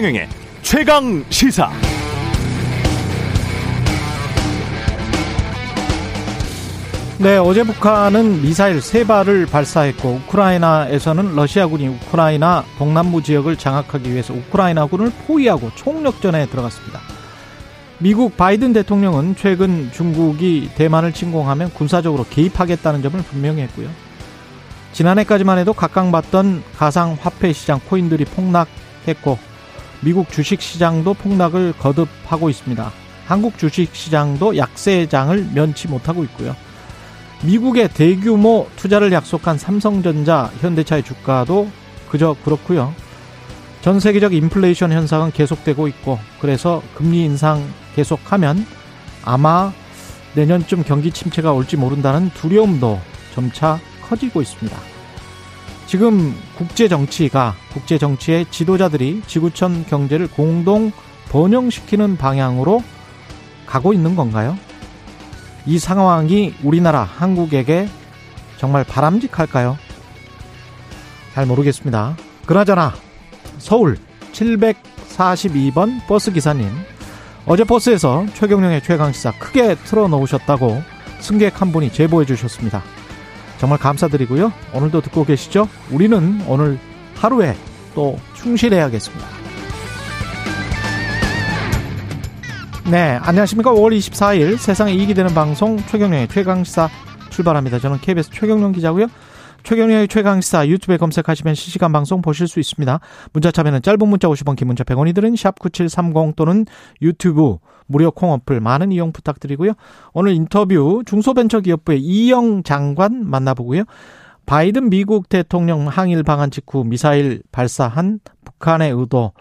최경영의 최강 시사. 네, 어제 북한은 미사일 세 발을 발사했고 우크라이나에서는 러시아군이 우크라이나 동남부 지역을 장악하기 위해서 우크라이나군을 포위하고 총력전에 들어갔습니다. 미국 바이든 대통령은 최근 중국이 대만을 침공하면 군사적으로 개입하겠다는 점을 분명히 했고요. 지난해까지만 해도 각광받던 가상 화폐 시장 코인들이 폭락했고 미국 주식 시장도 폭락을 거듭하고 있습니다. 한국 주식 시장도 약세장을 면치 못하고 있고요. 미국의 대규모 투자를 약속한 삼성전자, 현대차의 주가도 그저 그렇고요. 전 세계적 인플레이션 현상은 계속되고 있고 그래서 금리 인상 계속하면 아마 내년쯤 경기 침체가 올지 모른다는 두려움도 점차 커지고 있습니다. 지금 국제 정치가 국제 정치의 지도자들이 지구촌 경제를 공동 번영시키는 방향으로 가고 있는 건가요? 이 상황이 우리나라 한국에게 정말 바람직할까요? 잘 모르겠습니다. 그나저나 서울 742번 버스 기사님 어제 버스에서 최경령의 최강시사 크게 틀어놓으셨다고 승객 한 분이 제보해 주셨습니다. 정말 감사드리고요. 오늘도 듣고 계시죠? 우리는 오늘 하루에 또 충실해야겠습니다. 네, 안녕하십니까. 5월 24일 세상에 이익이 되는 방송 최경련의 최강시사 출발합니다. 저는 KBS 최경련 기자고요. 최경련의 최강시사 유튜브에 검색하시면 실시간 방송 보실 수 있습니다. 문자 참여는 짧은 문자 50원, 긴 문자 100원이 들은 샵9730 또는 유튜브 무료 콩 어플 많은 이용 부탁드리고요. 오늘 인터뷰 중소벤처기업부의 이영 장관 만나보고요. 바이든 미국 대통령 항일 방한 직후 미사일 발사한 북한의 의도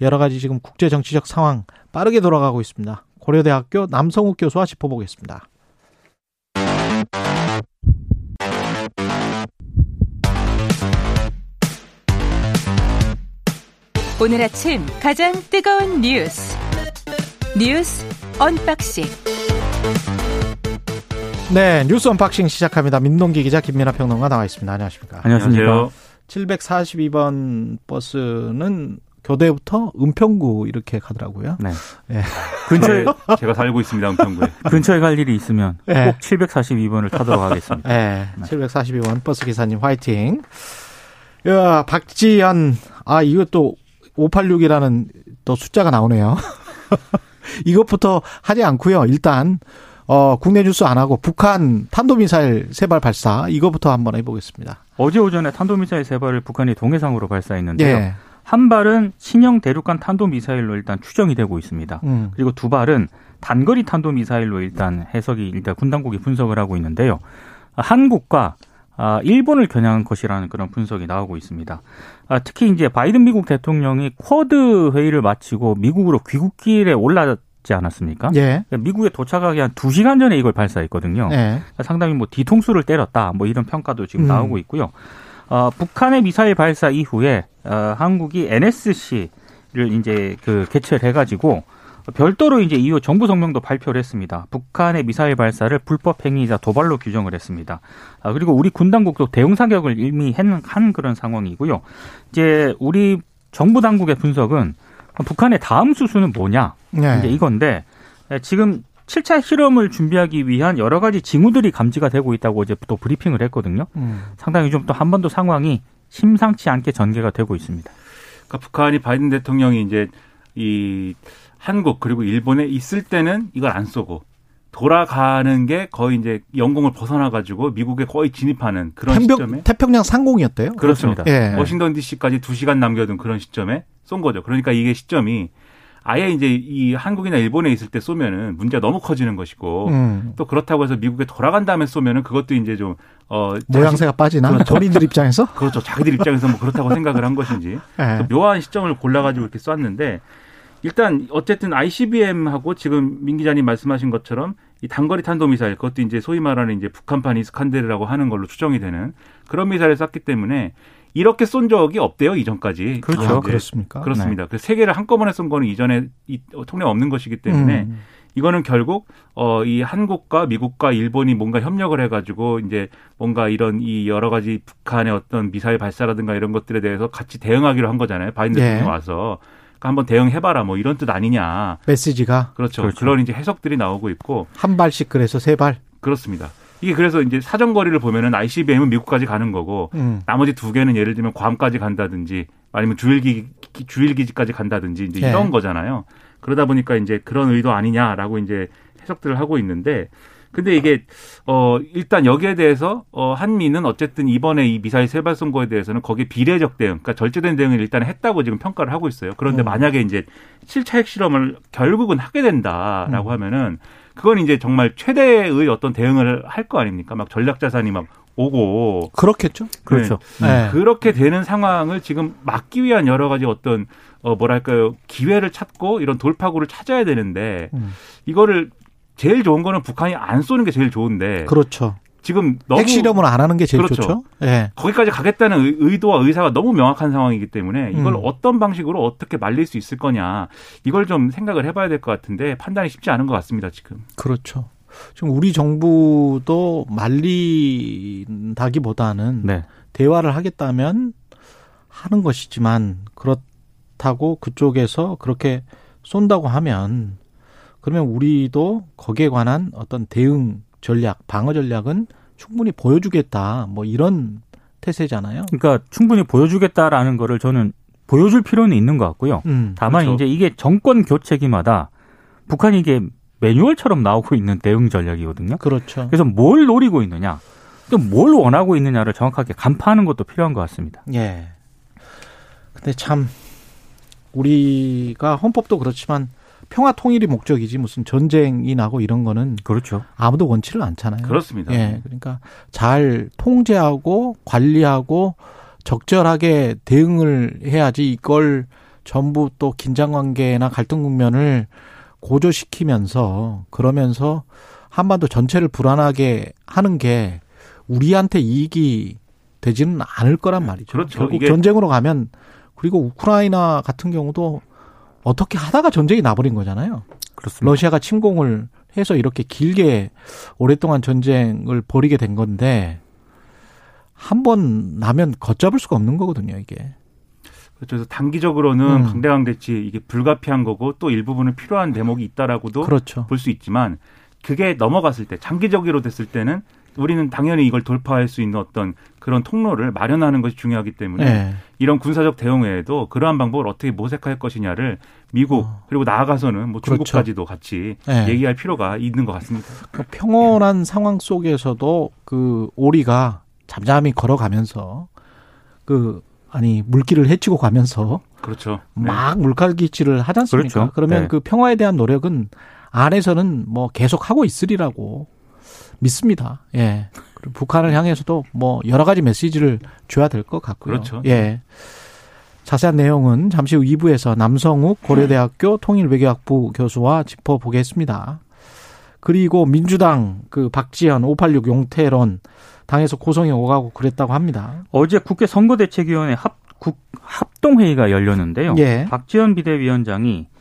여러 가지 지금 국제 정치적 상황 빠르게 돌아가고 있습니다. 고려대학교 남성욱 교수와 짚어보겠습니다. 오늘 아침 가장 뜨거운 뉴스 뉴스 unboxing 네 뉴스 unboxing 시작합니다. 민동기 기자 김민아 평론가 나와 있습니다. 안녕하십니까? 안녕하십니까? 742번 버스는 교대부터 은평구 이렇게 가더라고요. 네. 예. 근처에 제가 살고 있습니다. 은평구에. 근처에 갈 일이 있으면 예. 꼭 742번을 타도록 하겠습니다. 예. 742번 버스 기사님 화이팅. 야, 박지연 아 이것도 586이라는 또 숫자가 나오네요. 이것부터 하지 않고요. 일단 어, 국내 뉴스 안 하고 북한 탄도미사일 세발 발사 이거부터 한번 해보겠습니다. 어제 오전에 탄도미사일 세 발을 북한이 동해상으로 발사했는데요. 예. 한 발은 신형 대륙간 탄도미사일로 일단 추정이 되고 있습니다. 음. 그리고 두 발은 단거리 탄도미사일로 일단 해석이 일단 군 당국이 분석을 하고 있는데요. 한국과 아, 일본을 겨냥한 것이라는 그런 분석이 나오고 있습니다. 아, 특히 이제 바이든 미국 대통령이 쿼드 회의를 마치고 미국으로 귀국길에 올랐지 않았습니까? 예. 미국에 도착하기 한 2시간 전에 이걸 발사했거든요. 예. 상당히 뭐 뒤통수를 때렸다. 뭐 이런 평가도 지금 음. 나오고 있고요. 어, 북한의 미사일 발사 이후에 어, 한국이 NSC를 이제 그 개최를 해가지고 별도로 이제 이후 정부 성명도 발표를 했습니다. 북한의 미사일 발사를 불법 행위자 도발로 규정을 했습니다. 아, 그리고 우리 군 당국도 대응 사격을 이미 한, 한 그런 상황이고요. 이제 우리 정부 당국의 분석은 북한의 다음 수순은 뭐냐? 예. 이제 이건데 지금 7차 실험을 준비하기 위한 여러 가지 징후들이 감지가 되고 있다고 이제 또 브리핑을 했거든요. 음. 상당히 좀 또한번더 상황이 심상치 않게 전개가 되고 있습니다. 그러니까 북한이 바이든 대통령이 이제 이 한국 그리고 일본에 있을 때는 이걸 안 쏘고 돌아가는 게 거의 이제 영공을 벗어나 가지고 미국에 거의 진입하는 그런 태평, 시점에 태평양 상공이었대요. 그렇습니다. 예. 워싱턴 DC까지 2 시간 남겨둔 그런 시점에 쏜 거죠. 그러니까 이게 시점이 아예 이제 이 한국이나 일본에 있을 때 쏘면은 문제가 너무 커지는 것이고 음. 또 그렇다고 해서 미국에 돌아간 다음에 쏘면은 그것도 이제 좀 어, 모양새가 빠지나? 그렇죠. 본인들 입장에서? 그렇죠. 자기들 입장에서 뭐 그렇다고 생각을 한 것인지 예. 묘한 시점을 골라가지고 이렇게 쐈는데 일단 어쨌든 ICBM하고 지금 민 기자님 말씀하신 것처럼 이 단거리 탄도 미사일 그것도 이제 소위 말하는 이제 북한판 이스칸데르라고 하는 걸로 추정이 되는 그런 미사일을 쐈기 때문에 이렇게 쏜 적이 없대요 이전까지. 그렇죠. 아, 아, 그렇습니까? 그렇습니다. 그래서 세 개를 한꺼번에 쏜 거는 이전에 이 통례 없는 것이기 때문에 음. 이거는 결국 어 이 한국과 미국과 일본이 뭔가 협력을 해가지고 이제 뭔가 이런 이 여러 가지 북한의 어떤 미사일 발사라든가 이런 것들에 대해서 같이 대응하기로 한 거잖아요. 바이든 예. 대통령 와서 한번 대응해봐라 뭐 이런 뜻 아니냐. 메시지가 그렇죠. 그렇죠. 그런 이제 해석들이 나오고 있고 한 발씩 그래서 세 발. 그렇습니다. 이게 그래서 이제 사정거리를 보면은 ICBM은 미국까지 가는 거고 음. 나머지 두 개는 예를 들면 괌까지 간다든지 아니면 주일기 주일기지까지 간다든지 이제 예. 이런 거잖아요. 그러다 보니까 이제 그런 의도 아니냐라고 이제 해석들을 하고 있는데 근데 이게 어 일단 여기에 대해서 어 한미는 어쨌든 이번에 이 미사일 세발 선거에 대해서는 거기에 비례적 대응, 그러니까 절제된 대응을 일단 했다고 지금 평가를 하고 있어요. 그런데 음. 만약에 이제 7차 핵 실험을 결국은 하게 된다라고 음. 하면은 그건 이제 정말 최대의 어떤 대응을 할 거 아닙니까? 막 전략 자산이 막 오고 그렇겠죠. 그렇죠. 네. 그렇게 되는 상황을 지금 막기 위한 여러 가지 어떤 어 뭐랄까요 기회를 찾고 이런 돌파구를 찾아야 되는데 음. 이거를 제일 좋은 거는 북한이 안 쏘는 게 제일 좋은데 그렇죠. 지금 너무 핵실험을 안 하는 게 제일 그렇죠. 좋죠. 예. 거기까지 가겠다는 의- 의도와 의사가 너무 명확한 상황이기 때문에 이걸 음. 어떤 방식으로 어떻게 말릴 수 있을 거냐 이걸 좀 생각을 해봐야 될 것 같은데 판단이 쉽지 않은 것 같습니다 지금. 그렇죠. 지금 우리 정부도 말린다기보다는 네. 대화를 하겠다면 하는 것이지만 그렇다고 그쪽에서 그렇게 쏜다고 하면 그러면 우리도 거기에 관한 어떤 대응 전략, 방어 전략은 충분히 보여주겠다. 뭐 이런 태세잖아요. 그러니까 충분히 보여주겠다라는 거를 저는 보여줄 필요는 있는 것 같고요. 음. 다만 그렇죠. 이제 이게 정권 교체기마다 북한이 이게 매뉴얼처럼 나오고 있는 대응 전략이거든요. 그렇죠. 그래서 뭘 노리고 있느냐, 또 뭘 원하고 있느냐를 정확하게 간파하는 것도 필요한 것 같습니다. 예. 근데 참 우리가 헌법도 그렇지만 평화 통일이 목적이지 무슨 전쟁이 나고 이런 거는 그렇죠. 아무도 원치를 않잖아요. 그렇습니다. 예. 그러니까 잘 통제하고 관리하고 적절하게 대응을 해야지 이걸 전부 또 긴장 관계나 갈등 국면을 고조시키면서 그러면서 한반도 전체를 불안하게 하는 게 우리한테 이익이 되지는 않을 거란 말이죠. 그렇죠. 결국 전쟁으로 가면 그리고 우크라이나 같은 경우도 어떻게 하다가 전쟁이 나버린 거잖아요. 그렇습니다. 러시아가 침공을 해서 이렇게 길게 오랫동안 전쟁을 벌이게 된 건데 한 번 나면 걷잡을 수가 없는 거거든요, 이게. 그래서 단기적으로는 음. 강대강 대치 이게 불가피한 거고 또 일부분은 필요한 대목이 있다라고도 그렇죠. 볼수 있지만 그게 넘어갔을 때 장기적으로 됐을 때는 우리는 당연히 이걸 돌파할 수 있는 어떤 그런 통로를 마련하는 것이 중요하기 때문에 네. 이런 군사적 대응 외에도 그러한 방법을 어떻게 모색할 것이냐를 미국 어. 그리고 나아가서는 뭐 그렇죠. 중국까지도 같이 네. 얘기할 필요가 있는 것 같습니다. 그 평온한 상황 속에서도 그 오리가 잠잠히 걸어가면서 그 아니 물길을 헤치고 가면서 그렇죠. 네. 막 물갈기질을 하지 않습니까? 그렇죠. 그러면 네. 그 평화에 대한 노력은 안에서는 뭐 계속 하고 있으리라고 믿습니다. 예. 그리고 북한을 향해서도 뭐 여러 가지 메시지를 줘야 될 것 같고요. 그렇죠. 예. 자세한 내용은 잠시 후 2부에서 남성욱 고려대학교 통일외교학부 교수와 짚어보겠습니다. 그리고 민주당 그 박지현 586 용태론 당에서 고성이 오가고 그랬다고 합니다. 어제 국회 선거대책위원회 합, 국, 합동회의가 열렸는데요. 예. 박지원 비대위원장이 어,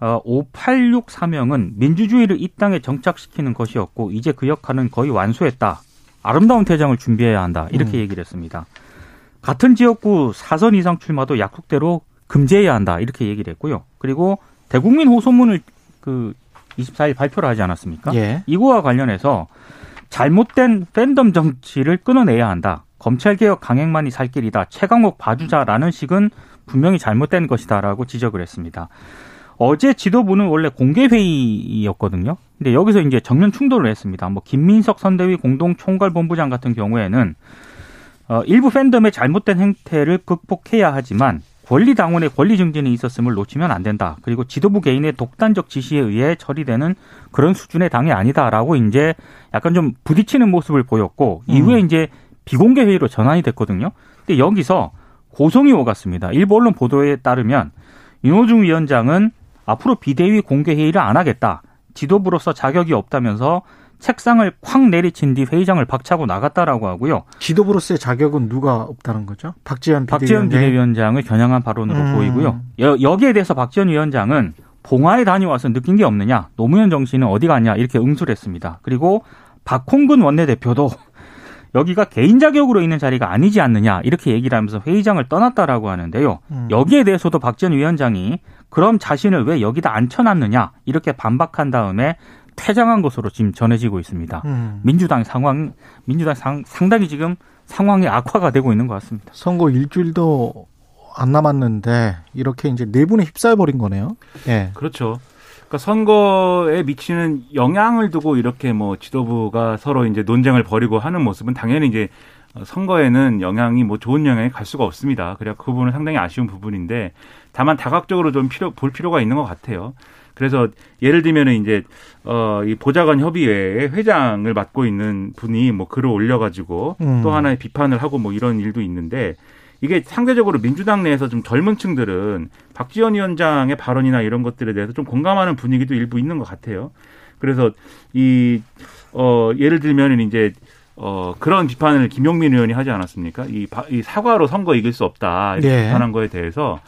586 사명은 민주주의를 이 땅에 정착시키는 것이었고 이제 그 역할은 거의 완수했다. 아름다운 퇴장을 준비해야 한다. 이렇게 음. 얘기를 했습니다. 같은 지역구 사선 이상 출마도 약속대로 금지해야 한다. 이렇게 얘기를 했고요. 그리고 대국민 호소문을 그 24일 발표를 하지 않았습니까? 예. 이거와 관련해서 잘못된 팬덤 정치를 끊어내야 한다. 검찰개혁 강행만이 살 길이다. 최강욱 봐주자라는 식은 분명히 잘못된 것이다라고 지적을 했습니다. 어제 지도부는 원래 공개 회의였거든요. 근데 여기서 이제 정면 충돌을 했습니다. 뭐 김민석 선대위 공동 총괄본부장 같은 경우에는 어, 일부 팬덤의 잘못된 행태를 극복해야 하지만 권리 당원의 권리 증진이 있었음을 놓치면 안 된다. 그리고 지도부 개인의 독단적 지시에 의해 처리되는 그런 수준의 당이 아니다라고 이제 약간 좀 부딪히는 모습을 보였고 음. 이후에 이제 비공개 회의로 전환이 됐거든요. 근데 여기서 고성이 오갔습니다. 일부 언론 보도에 따르면 윤호중 위원장은 앞으로 비대위 공개 회의를 안 하겠다. 지도부로서 자격이 없다면서 책상을 콱 내리친 뒤 회의장을 박차고 나갔다라고 하고요. 지도부로서의 자격은 누가 없다는 거죠? 박지원 박지원 비대위원장이? 비대위원장을 겨냥한 발언으로 음. 보이고요. 여, 여기에 대해서 박지원 위원장은 봉화에 다녀와서 느낀 게 없느냐, 노무현 정신은 어디 갔냐 이렇게 응수를 했습니다. 그리고 박홍근 원내대표도 여기가 개인 자격으로 있는 자리가 아니지 않느냐 이렇게 얘기를 하면서 회의장을 떠났다라고 하는데요. 음. 여기에 대해서도 박 전 위원장이 그럼 자신을 왜 여기다 앉혀놨느냐 이렇게 반박한 다음에 퇴장한 것으로 지금 전해지고 있습니다. 음. 민주당 상황, 민주당 상, 상당히 지금 상황이 악화가 되고 있는 것 같습니다. 선거 일주일도 안 남았는데 이렇게 이제 내분에 휩싸여 버린 거네요. 예. 그렇죠. 그러니까 선거에 미치는 영향을 두고 이렇게 뭐 지도부가 서로 이제 논쟁을 벌이고 하는 모습은 당연히 이제 선거에는 영향이 뭐 좋은 영향이 갈 수가 없습니다. 그래야 그 부분은 상당히 아쉬운 부분인데 다만 다각적으로 좀 필요 볼 필요가 있는 것 같아요. 그래서 예를 들면은 이제 어이 보좌관 협의회의 회장을 맡고 있는 분이 뭐 글을 올려가지고 음. 또 하나의 비판을 하고 뭐 이런 일도 있는데 이게 상대적으로 민주당 내에서 좀 젊은 층들은 박지원 위원장의 발언이나 이런 것들에 대해서 좀 공감하는 분위기도 일부 있는 것 같아요. 그래서 이, 어, 예를 들면은 이제 어, 그런 비판을 김용민 의원이 하지 않았습니까? 이, 바- 이 사과로 선거 이길 수 없다. 이렇게 네. 비판한 거에 대해서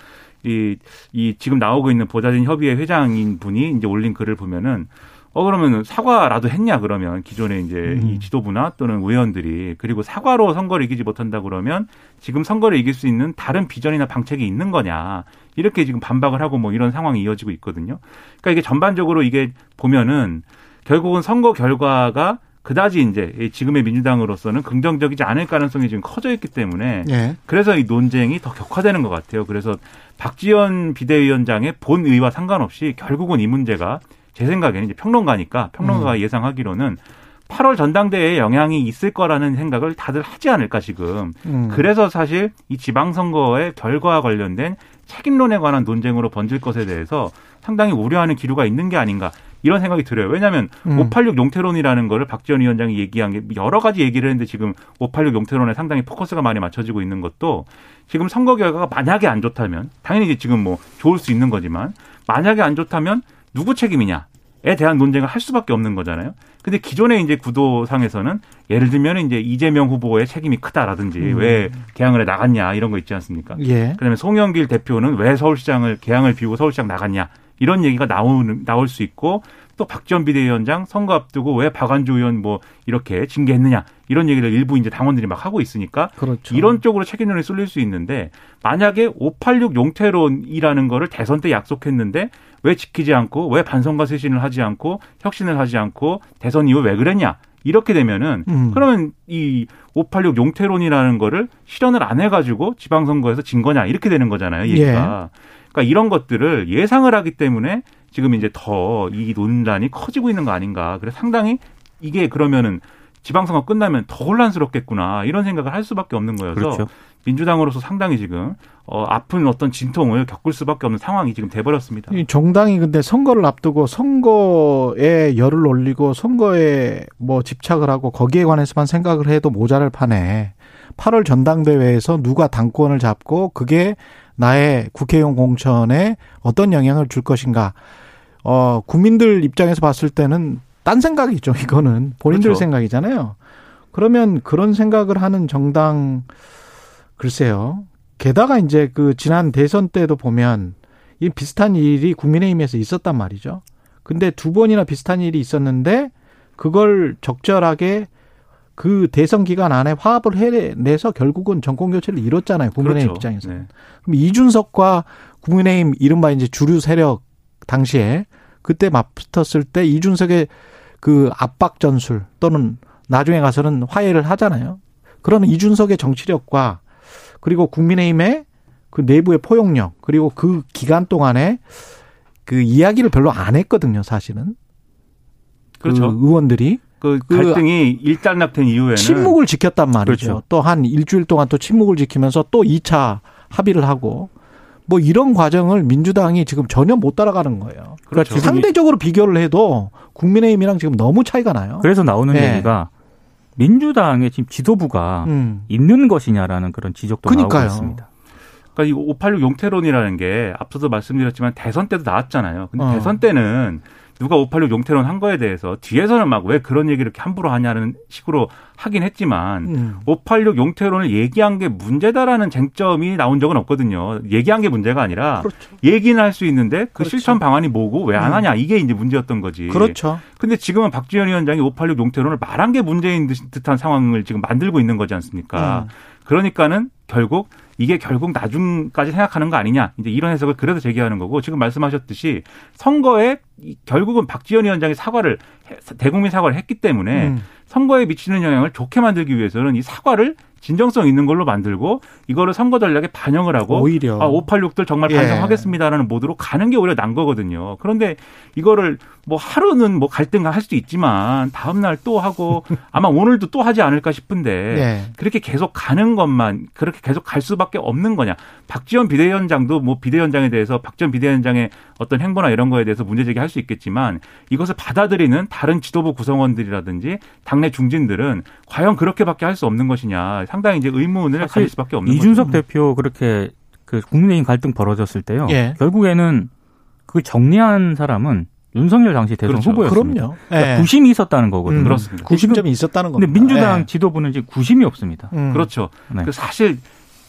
이, 이 지금 나오고 있는 보좌진 협의회 회장인 분이 이제 올린 글을 보면은 어 그러면 사과라도 했냐 그러면 기존에 이제 음. 이 지도부나 또는 의원들이 그리고 사과로 선거를 이기지 못한다 그러면 지금 선거를 이길 수 있는 다른 비전이나 방책이 있는 거냐 이렇게 지금 반박을 하고 뭐 이런 상황이 이어지고 있거든요. 그러니까 이게 전반적으로 이게 보면은 결국은 선거 결과가 그다지 이제 이 지금의 민주당으로서는 긍정적이지 않을 가능성이 지금 커져 있기 때문에 예. 그래서 이 논쟁이 더 격화되는 것 같아요. 그래서 박지원 비대위원장의 본 의와 상관없이 결국은 이 문제가 제 생각에는 이제 평론가니까 평론가가 예상하기로는 8월 전당대회에 영향이 있을 거라는 생각을 다들 하지 않을까 지금. 음. 그래서 사실 이 지방선거의 결과와 관련된 책임론에 관한 논쟁으로 번질 것에 대해서 상당히 우려하는 기류가 있는 게 아닌가 이런 생각이 들어요. 왜냐하면 음. 586 용태론이라는 거를 박지원 위원장이 얘기한 게 여러 가지 얘기를 했는데 지금 586 용태론에 상당히 포커스가 많이 맞춰지고 있는 것도 지금 선거 결과가 만약에 안 좋다면 당연히 지금 뭐 좋을 수 있는 거지만 만약에 안 좋다면 누구 책임이냐에 대한 논쟁을 할 수밖에 없는 거잖아요. 근데 기존의 이제 구도상에서는 예를 들면 이제 이재명 후보의 책임이 크다라든지 음. 왜 개항을 해 나갔냐 이런 거 있지 않습니까? 예. 그다음에 송영길 대표는 왜 서울시장을 개항을 비우고 서울시장 나갔냐 이런 얘기가 나오는 나올 수 있고 또 박지원 비대위원장 선거 앞두고 왜 박완주 의원 뭐 이렇게 징계했느냐 이런 얘기를 일부 이제 당원들이 막 하고 있으니까 그렇죠. 이런 쪽으로 책임론이 쏠릴 수 있는데 만약에 586 용태론이라는 거를 대선 때 약속했는데 왜 지키지 않고 왜 반성과 쇄신을 하지 않고 혁신을 하지 않고 대선 이후 왜 그랬냐 이렇게 되면은 음. 그러면 이 586 용태론이라는 거를 실현을 안 해가지고 지방선거에서 진 거냐 이렇게 되는 거잖아요 얘기가 그러니까 이런 것들을 예상을 하기 때문에 지금 이제 더 이 논란이 커지고 있는 거 아닌가 그래서 상당히 이게 그러면은 지방선거 끝나면 더 혼란스럽겠구나 이런 생각을 할 수밖에 없는 거여서 그렇죠. 민주당으로서 상당히 지금 어, 아픈 어떤 진통을 겪을 수밖에 없는 상황이 지금 돼버렸습니다. 이 정당이 근데 선거를 앞두고 선거에 열을 올리고 선거에 뭐 집착을 하고 거기에 관해서만 생각을 해도 모자랄 판에 8월 전당대회에서 누가 당권을 잡고 그게 나의 국회의원 공천에 어떤 영향을 줄 것인가. 어, 국민들 입장에서 봤을 때는 딴 생각이죠. 이거는 본인들 그렇죠. 생각이잖아요. 그러면 그런 생각을 하는 정당 글쎄요. 게다가 이제 그 지난 대선 때도 보면 이 비슷한 일이 국민의힘에서 있었단 말이죠. 근데 두 번이나 비슷한 일이 있었는데 그걸 적절하게 그 대선 기간 안에 화합을 해내서 결국은 정권 교체를 이뤘잖아요. 국민의힘 그렇죠. 입장에서. 네. 그럼 이준석과 국민의힘 이른바 이제 주류 세력 당시에 그때 맞붙었을 때 이준석의 그 압박 전술 또는 나중에 가서는 화해를 하잖아요. 그러는 이준석의 정치력과 그리고 국민의힘의 그 내부의 포용력 그리고 그 기간 동안에 그 이야기를 별로 안 했거든요, 사실은. 그렇죠. 그 의원들이 그그 갈등이 일단락된 이후에는 침묵을 지켰단 말이죠. 그렇죠. 또한 일주일 동안 또 침묵을 지키면서 또 2차 합의를 하고 뭐 이런 과정을 민주당이 지금 전혀 못 따라가는 거예요. 그렇죠. 상대적으로 비교를 해도 국민의힘이랑 지금 너무 차이가 나요. 그래서 나오는 네. 얘기가 민주당의 지금 지도부가 음. 있는 것이냐라는 그런 지적도 그러니까요. 나오고 있습니다. 그러니까 이 586 용태론이라는 게 앞서도 말씀드렸지만 대선 때도 나왔잖아요. 근데 어. 대선 때는 누가 586 용태론 한 거에 대해서 뒤에서는 막 왜 그런 얘기를 이렇게 함부로 하냐는 식으로 하긴 했지만 음. 586 용태론을 얘기한 게 문제다라는 쟁점이 나온 적은 없거든요. 얘기한 게 문제가 아니라 그렇죠. 얘기는 할 수 있는데 그 그렇죠. 실천 방안이 뭐고 왜안 음. 하냐 이게 이제 문제였던 거지. 그렇죠. 근데 지금은 박지원 위원장이 586 용태론을 말한 게 문제인 듯- 듯한 상황을 지금 만들고 있는 거지 않습니까? 음. 그러니까는 결국 이게 결국 나중까지 생각하는 거 아니냐. 이제 이런 해석을 그래서 제기하는 거고 지금 말씀하셨듯이 선거에 이- 결국은 박지원 위원장이 사과를 해- 대국민 사과를 했기 때문에 음. 선거에 미치는 영향을 좋게 만들기 위해서는 이 사과를 진정성 있는 걸로 만들고 이거를 선거 전략에 반영을 하고 오히려. 아, 586들 정말 예. 반성하겠습니다라는 모드로 가는 게 오히려 난 거거든요. 그런데 이거를 뭐 하루는 뭐 갈등 할 수도 있지만 다음 날 또 하고 아마 오늘도 또 하지 않을까 싶은데 예. 그렇게 계속 가는 것만 그렇게 계속 갈 수밖에 없는 거냐. 박지원 비대위원장도 뭐 비대위원장에 대해서 박지원 비대위원장의 어떤 행보나 이런 거에 대해서 문제 제기할 수 있겠지만 이것을 받아들이는 다른 지도부 구성원들이라든지 당내 중진들은 과연 그렇게밖에 할 수 없는 것이냐. 상당히 이제 의문을 가질 수밖에 없는 이준석 거죠. 대표 그렇게 그 국민의힘 갈등 벌어졌을 때요. 예. 결국에는 그 정리한 사람은 윤석열 당시 대선 그렇죠. 후보였습니다. 그럼요. 그러니까 예. 구심이 있었다는 거거든요. 음, 그렇습니다. 구심점이 있었다는 근데 겁니다. 민주당 예. 지도부는 지금 구심이 없습니다. 음. 그렇죠. 네. 그 사실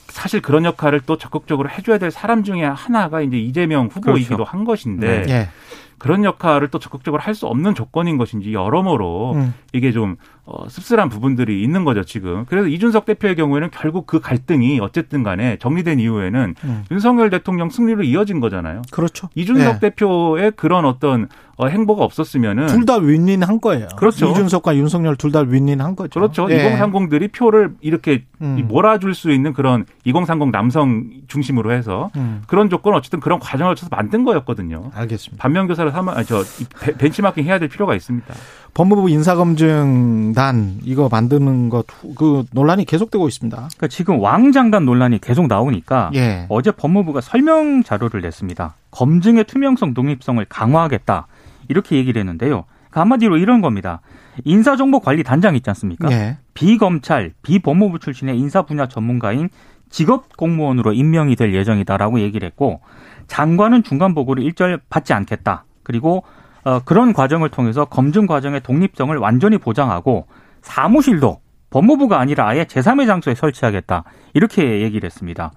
사실 그런 역할을 또 적극적으로 해줘야 될 사람 중에 하나가 이제 이재명 후보이기도 그렇죠. 한 것인데 예. 그런 역할을 또 적극적으로 할 수 없는 조건인 것인지 여러모로 음. 이게 좀 어, 씁쓸한 부분들이 있는 거죠 지금. 그래서 이준석 대표의 경우에는 결국 그 갈등이 어쨌든 간에 정리된 이후에는 음. 윤석열 대통령 승리로 이어진 거잖아요. 그렇죠. 이준석 예. 대표의 그런 어떤 어, 행보가 없었으면은 둘 다 윈윈 한 거예요. 그렇죠. 이준석과 윤석열 둘 다 윈윈 한 거죠. 그렇죠. 예. 2030들이 표를 이렇게 음. 몰아줄 수 있는 그런 2030 남성 중심으로 해서 음. 그런 조건 어쨌든 그런 과정을 거쳐서 만든 거였거든요. 알겠습니다. 반면교사 를 삼아 아니, 저 벤- 벤치마킹 해야 될 필요가 있습니다. 법무부 인사검증단 이거 만드는 것 그 논란이 계속되고 있습니다. 그러니까 지금 왕장단 논란이 계속 나오니까 예. 어제 법무부가 설명 자료를 냈습니다. 검증의 투명성, 독립성을 강화하겠다. 이렇게 얘기를 했는데요. 그 한마디로 이런 겁니다. 인사정보관리단장 있지 않습니까? 예. 비검찰, 비법무부 출신의 인사 분야 전문가인 직업 공무원으로 임명이 될 예정이다라고 얘기를 했고 장관은 중간 보고를 일절 받지 않겠다. 그리고 어, 그런 과정을 통해서 검증 과정의 독립성을 완전히 보장하고 사무실도 법무부가 아니라 아예 제3의 장소에 설치하겠다. 이렇게 얘기를 했습니다.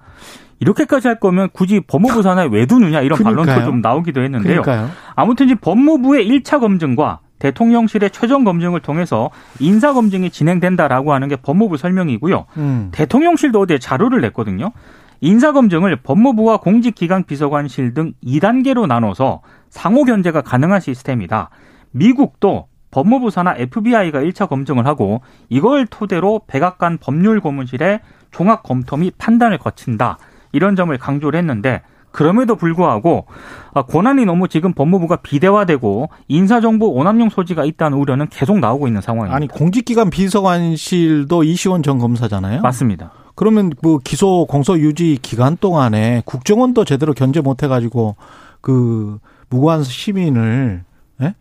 이렇게까지 할 거면 굳이 법무부 산하에 왜 두느냐 이런 그러니까요. 반론도 좀 나오기도 했는데요. 그러니까요. 아무튼 법무부의 1차 검증과 대통령실의 최종 검증을 통해서 인사 검증이 진행된다라고 하는 게 법무부 설명이고요. 음. 대통령실도 어제 자료를 냈거든요. 인사 검증을 법무부와 공직기강 비서관실 등 2단계로 나눠서 상호 견제가 가능한 시스템이다. 미국도 법무부 산하 FBI가 1차 검증을 하고 이걸 토대로 백악관 법률 고문실에 종합 검토 및 판단을 거친다. 이런 점을 강조를 했는데 그럼에도 불구하고 아, 권한이 너무 지금 법무부가 비대화되고 인사정보 오남용 소지가 있다는 우려는 계속 나오고 있는 상황입니다. 아니 공직기관 비서관실도 이시원 전 검사잖아요. 맞습니다. 그러면 뭐 기소 공소 유지 기간 동안에 국정원도 제대로 견제 못 해가지고 그 무고한 시민을 예?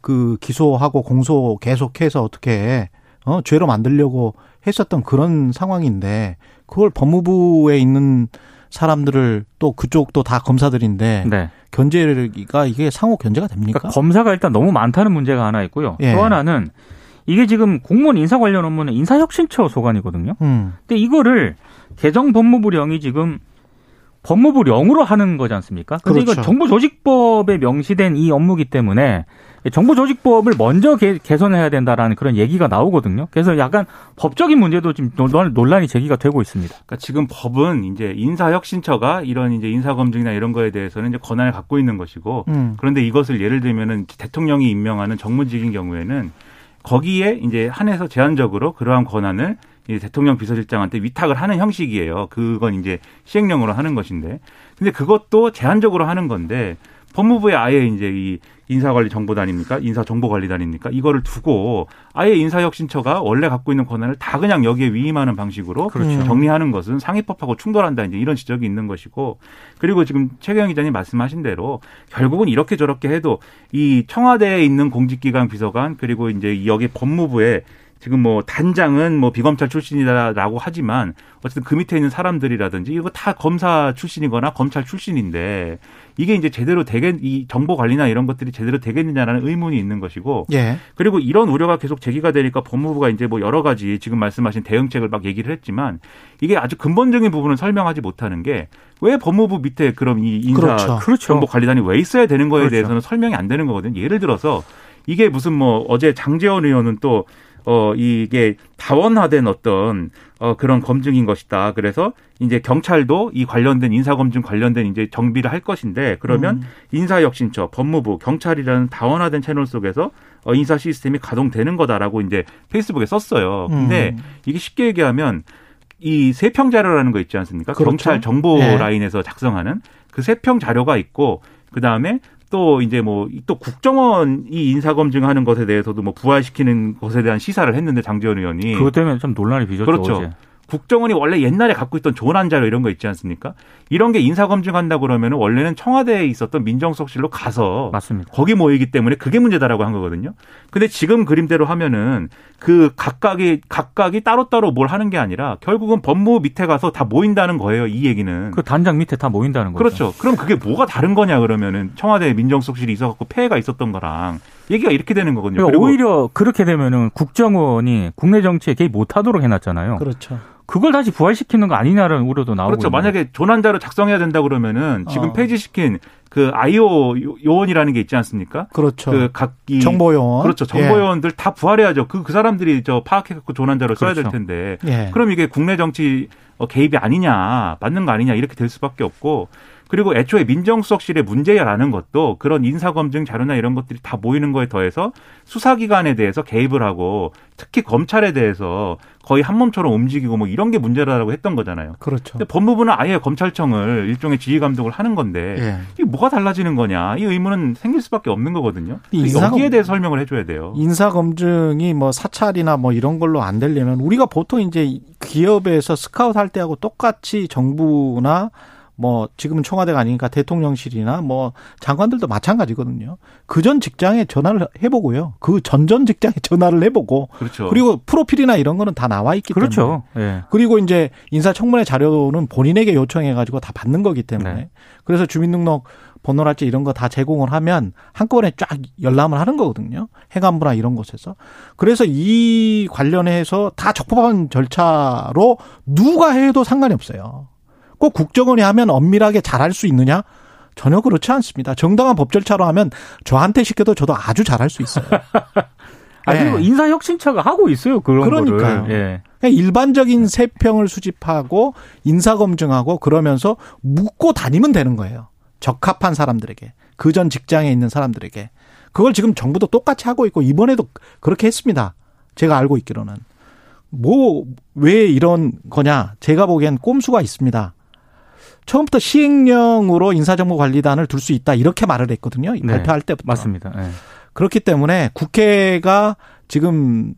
그 기소하고 공소 계속해서 어떻게 어 죄로 만들려고 했었던 그런 상황인데 그걸 법무부에 있는 사람들을 또 그쪽도 다 검사들인데 네. 견제가 이게 상호 견제가 됩니까? 그러니까 검사가 일단 너무 많다는 문제가 하나 있고요. 예. 또 하나는 이게 지금 공무원 인사 관련 업무는 인사혁신처 소관이거든요. 음. 근데 이거를 개정 법무부령이 지금 법무부령으로 하는 거지 않습니까? 근데 그렇죠. 이거 정부조직법에 명시된 이 업무기 때문에 정부조직법을 먼저 개, 개선해야 된다라는 그런 얘기가 나오거든요. 그래서 약간 법적인 문제도 지금 논- 논란이 제기가 되고 있습니다. 그러니까 지금 법은 이제 인사혁신처가 이런 이제 인사검증이나 이런 거에 대해서는 이제 권한을 갖고 있는 것이고 음. 그런데 이것을 예를 들면은 대통령이 임명하는 정무직인 경우에는 거기에 이제 한해서 제한적으로 그러한 권한을 이 대통령 비서실장한테 위탁을 하는 형식이에요. 그건 이제 시행령으로 하는 것인데. 근데 그것도 제한적으로 하는 건데 법무부에 아예 이제 이 인사관리 정보단입니까? 인사정보관리단입니까? 이거를 두고 아예 인사혁신처가 원래 갖고 있는 권한을 다 그냥 여기에 위임하는 방식으로 그렇죠. 정리하는 것은 상위법하고 충돌한다 이제 이런 지적이 있는 것이고 그리고 지금 최경 기자님 말씀하신 대로 결국은 이렇게 저렇게 해도 이 청와대에 있는 공직기관 비서관 그리고 이제 여기 법무부에 지금 뭐 단장은 뭐 비검찰 출신이다라고 하지만 어쨌든 그 밑에 있는 사람들이라든지 이거 다 검사 출신이거나 검찰 출신인데 이게 이제 제대로 되겠 이 정보 관리나 이런 것들이 제대로 되겠느냐라는 의문이 있는 것이고 예. 그리고 이런 우려가 계속 제기가 되니까 법무부가 이제 뭐 여러 가지 지금 말씀하신 대응책을 막 얘기를 했지만 이게 아주 근본적인 부분은 설명하지 못하는 게 왜 법무부 밑에 그럼 이 인사 그렇죠. 그렇죠. 정보 관리단이 왜 있어야 되는 거에 그렇죠. 대해서는 설명이 안 되는 거거든요. 예를 들어서 이게 무슨 뭐 어제 장재원 의원은 또 어, 이게 다원화된 어떤 어, 그런 검증인 것이다. 그래서 이제 경찰도 이 관련된 인사검증 관련된 이제 정비를 할 것인데 그러면 음. 인사혁신처, 법무부, 경찰이라는 다원화된 채널 속에서 어, 인사 시스템이 가동되는 거다라고 이제 페이스북에 썼어요. 근데 음. 이게 쉽게 얘기하면 이 세평 자료라는 거 있지 않습니까? 그렇죠. 경찰 정보 예. 라인에서 작성하는 그 세평 자료가 있고 그 다음에 또 이제 뭐 또 국정원이 인사 검증하는 것에 대해서도 뭐 부활시키는 것에 대한 시사를 했는데 장재원 의원이 그것 때문에 좀 논란이 빚었죠. 그렇죠. 어제. 국정원이 원래 옛날에 갖고 있던 조난 자료 이런 거 있지 않습니까? 이런 게 인사 검증한다 그러면은 원래는 청와대에 있었던 민정수석실로 가서 맞습니다. 거기 모이기 때문에 그게 문제다라고 한 거거든요. 근데 지금 그림대로 하면은 그 각각이 각각이 따로따로 뭘 하는 게 아니라 결국은 법무부 밑에 가서 다 모인다는 거예요. 이 얘기는. 그 단장 밑에 다 모인다는 거죠. 그렇죠. 그럼 그게 뭐가 다른 거냐 그러면은 청와대 민정수석실이 있어갖고 폐해가 있었던 거랑 얘기가 이렇게 되는 거거든요. 그러니까 그리고 오히려 그렇게 되면은 국정원이 국내 정치에 개입 못하도록 해놨잖아요. 그렇죠. 그걸 다시 부활시키는 거 아니냐라는 우려도 나오고 그렇죠. 있는 만약에 조난자료 작성해야 된다 그러면은 지금 어. 폐지시킨 그 아이오 요- 요원이라는 게 있지 않습니까? 그렇죠. 그 각기 정보 요원. 그렇죠. 정보 요원들 다 부활해야죠. 그, 그 사람들이 저 파악해 갖고 조난자료 써야 될 그렇죠. 텐데. 예. 예. 그럼 이게 국내 정치 어, 개입이 아니냐, 맞는 거 아니냐, 이렇게 될 수밖에 없고. 그리고 애초에 민정수석실의 문제라는 것도 그런 인사검증 자료나 이런 것들이 다 모이는 거에 더해서 수사기관에 대해서 개입을 하고 특히 검찰에 대해서 거의 한 몸처럼 움직이고 뭐 이런 게 문제라고 했던 거잖아요. 그렇죠. 근데 법무부는 아예 검찰청을 일종의 지휘 감독을 하는 건데 예. 이게 뭐가 달라지는 거냐 이 의문은 생길 수밖에 없는 거거든요. 이 인사검- 여기에 대해서 설명을 해줘야 돼요. 인사 검증이 뭐 사찰이나 뭐 이런 걸로 안 되려면 우리가 보통 이제 기업에서 스카우트 할 때하고 똑같이 정부나 뭐 지금은 청와대가 아니니까 대통령실이나 뭐 장관들도 마찬가지거든요. 그 전 직장에 전화를 해보고요. 그 전전 직장에 전화를 해보고 그렇죠. 그리고 프로필이나 이런 거는 다 나와 있기 때문에 그렇죠. 예. 그리고 이제 인사청문회 자료는 본인에게 요청해가지고 다 받는 거기 때문에 네. 그래서 주민등록 번호랄지 이런 거 다 제공을 하면 한꺼번에 쫙 열람을 하는 거거든요. 해관부나 이런 곳에서. 그래서 이 관련해서 다 적법한 절차로 누가 해도 상관이 없어요. 꼭 국정원이 하면 엄밀하게 잘할 수 있느냐? 전혀 그렇지 않습니다. 정당한 법 절차로 하면 저한테 시켜도 저도 아주 잘할 수 있어요. 아, 그리고 네. 인사혁신처가 하고 있어요. 그런 그러니까요. 예. 일반적인 세평을 수집하고 인사 검증하고 그러면서 묻고 다니면 되는 거예요. 적합한 사람들에게 그 전 직장에 있는 사람들에게 그걸 지금 정부도 똑같이 하고 있고 이번에도 그렇게 했습니다. 제가 알고 있기로는 뭐 왜 이런 거냐? 제가 보기엔 꼼수가 있습니다. 처음부터 시행령으로 인사정보관리단을 둘 수 있다 이렇게 말을 했거든요. 네. 발표할 때부터. 맞습니다. 예. 그렇기 때문에 국회가 지금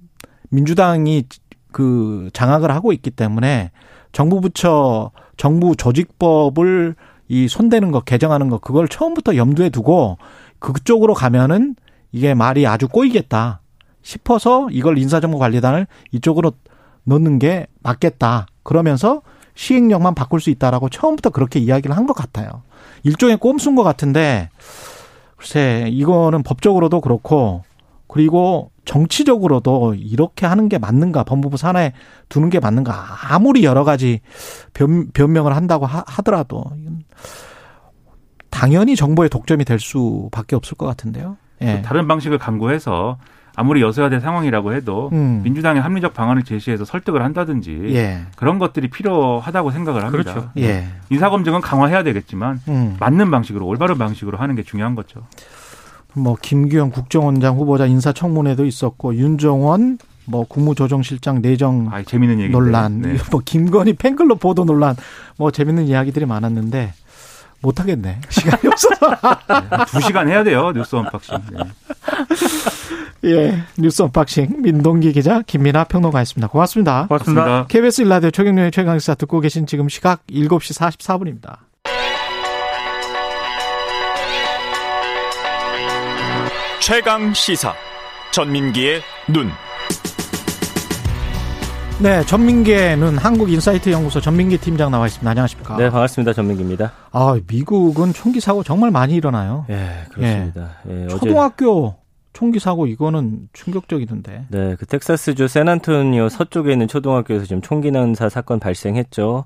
민주당이 그 장악을 하고 있기 때문에 정부 부처 정부 조직법을 이 손대는 거 개정하는 거 그걸 처음부터 염두에 두고 그쪽으로 가면은 이게 말이 아주 꼬이겠다 싶어서 이걸 인사정보관리단을 이쪽으로 넣는 게 맞겠다. 그러면서 시행령만 바꿀 수 있다라고 처음부터 그렇게 이야기를 한 것 같아요. 일종의 꼼수인 것 같은데 글쎄 이거는 법적으로도 그렇고 그리고 정치적으로도 이렇게 하는 게 맞는가 법무부 산하에 두는 게 맞는가 아무리 여러 가지 변, 변명을 한다고 하, 하더라도 당연히 정보의 독점이 될 수밖에 없을 것 같은데요. 예. 다른 방식을 강구해서 아무리 여서야될 상황이라고 해도 음. 민주당의 합리적 방안을 제시해서 설득을 한다든지 예. 그런 것들이 필요하다고 생각을 합니다. 그렇죠. 예. 인사검증은 강화해야 되겠지만 음. 맞는 방식으로 올바른 방식으로 하는 게 중요한 거죠. 뭐 김규현 국정원장 후보자 인사청문회도 있었고 윤정원 뭐 국무조정실장 내정 아, 재밌는 얘기. 논란, 네. 뭐 김건희 팬클럽 보도 논란, 뭐 재밌는 이야기들이 많았는데 못 하겠네. 시간이 없어서. 두 시간 해야 돼요 뉴스 unboxing. 네. 예, 뉴스 언박싱 민동기 기자 김민아 평론가였습니다. 고맙습니다. 고맙습니다. 고맙습니다. KBS 1라디오 최경영의 최강시사 듣고 계신 지금 시각 7시 44분입니다. 최강 시사 전민기의 눈. 네, 전민계는 한국인사이트 연구소 전민기 팀장 나와 있습니다. 안녕하십니까? 네, 반갑습니다. 전민기입니다. 아, 미국은 총기 사고 정말 많이 일어나요. 예, 그렇습니다. 예, 초등학교 총기 사고 이거는 충격적이던데. 네, 그 텍사스주 샌안토니오 서쪽에 있는 초등학교에서 지금 총기 난사 사건 발생했죠.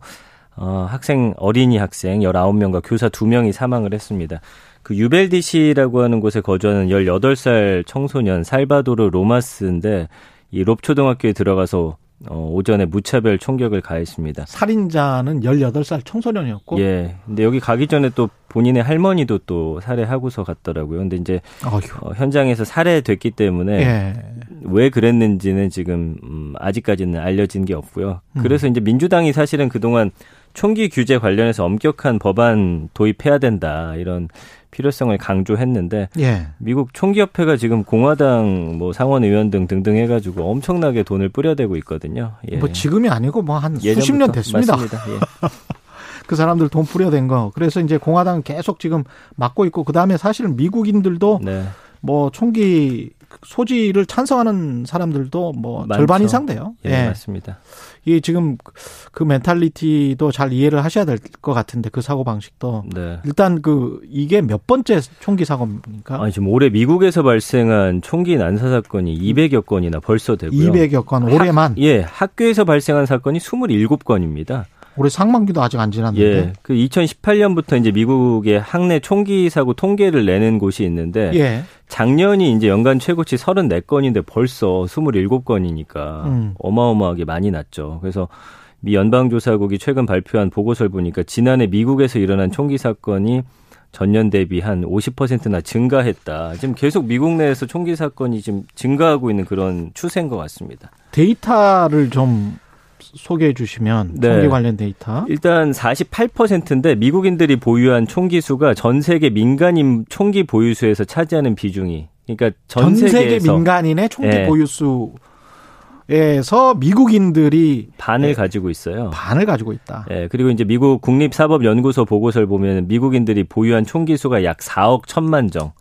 어, 학생 어린이 학생 19명과 교사 2명이 사망을 했습니다. 그 유벨디시라고 하는 곳에 거주하는 18살 청소년 살바도르 로마스인데 이 롭 초등학교에 들어가서 어, 오전에 무차별 총격을 가했습니다. 살인자는 18살 청소년이었고? 예. 근데 여기 가기 전에 또 본인의 할머니도 또 살해하고서 갔더라고요. 근데 이제 어, 현장에서 살해됐기 때문에 예. 왜 그랬는지는 지금 음, 아직까지는 알려진 게 없고요. 음. 그래서 음. 이제 민주당이 사실은 그동안 총기 규제 관련해서 엄격한 법안 도입해야 된다 이런 필요성을 강조했는데 예. 미국 총기협회가 지금 공화당 뭐 상원 의원 등 등등 해가지고 엄청나게 돈을 뿌려대고 있거든요. 예. 뭐 지금이 아니고 뭐 한 수십 년 됐습니다. 맞습니다. 예. 그 사람들 돈 뿌려댄 거. 그래서 이제 공화당 계속 지금 막고 있고 그 다음에 사실은 미국인들도 네. 뭐 총기 소지를 찬성하는 사람들도 뭐 많죠. 절반 이상 돼요. 예, 예, 맞습니다. 이게 지금 그 멘탈리티도 잘 이해를 하셔야 될 것 같은데 그 사고 방식도 네. 일단 그 이게 몇 번째 총기 사고입니까? 아니 지금 올해 미국에서 발생한 총기 난사 사건이 200여 건이나 벌써 되고요. 200여 건 올해만 학, 예, 학교에서 발생한 사건이 27건입니다. 올해 상반기도 아직 안 지났는데. 예. 그 2018년부터 이제 미국의 학내 총기 사고 통계를 내는 곳이 있는데 예. 작년이 이제 연간 최고치 34건인데 벌써 27건이니까 음. 어마어마하게 많이 났죠. 그래서 미 연방조사국이 최근 발표한 보고서를 보니까 지난해 미국에서 일어난 총기 사건이 전년 대비 한 50%나 증가했다. 지금 계속 미국 내에서 총기 사건이 지금 증가하고 있는 그런 추세인 것 같습니다. 데이터를 좀 소개해 주시면 네. 총기 관련 데이터. 일단 48%인데 미국인들이 보유한 총기 수가 전 세계 민간인 총기 보유 수에서 차지하는 비중이 그러니까 전, 전 세계 민간인의 총기 네. 보유 수 에서 미국인들이 반을 네. 가지고 있어요. 반을 가지고 있다. 예, 네, 그리고 이제 미국 국립사법연구소 보고서를 보면 미국인들이 보유한 총기 수가 약 4억 천만 정.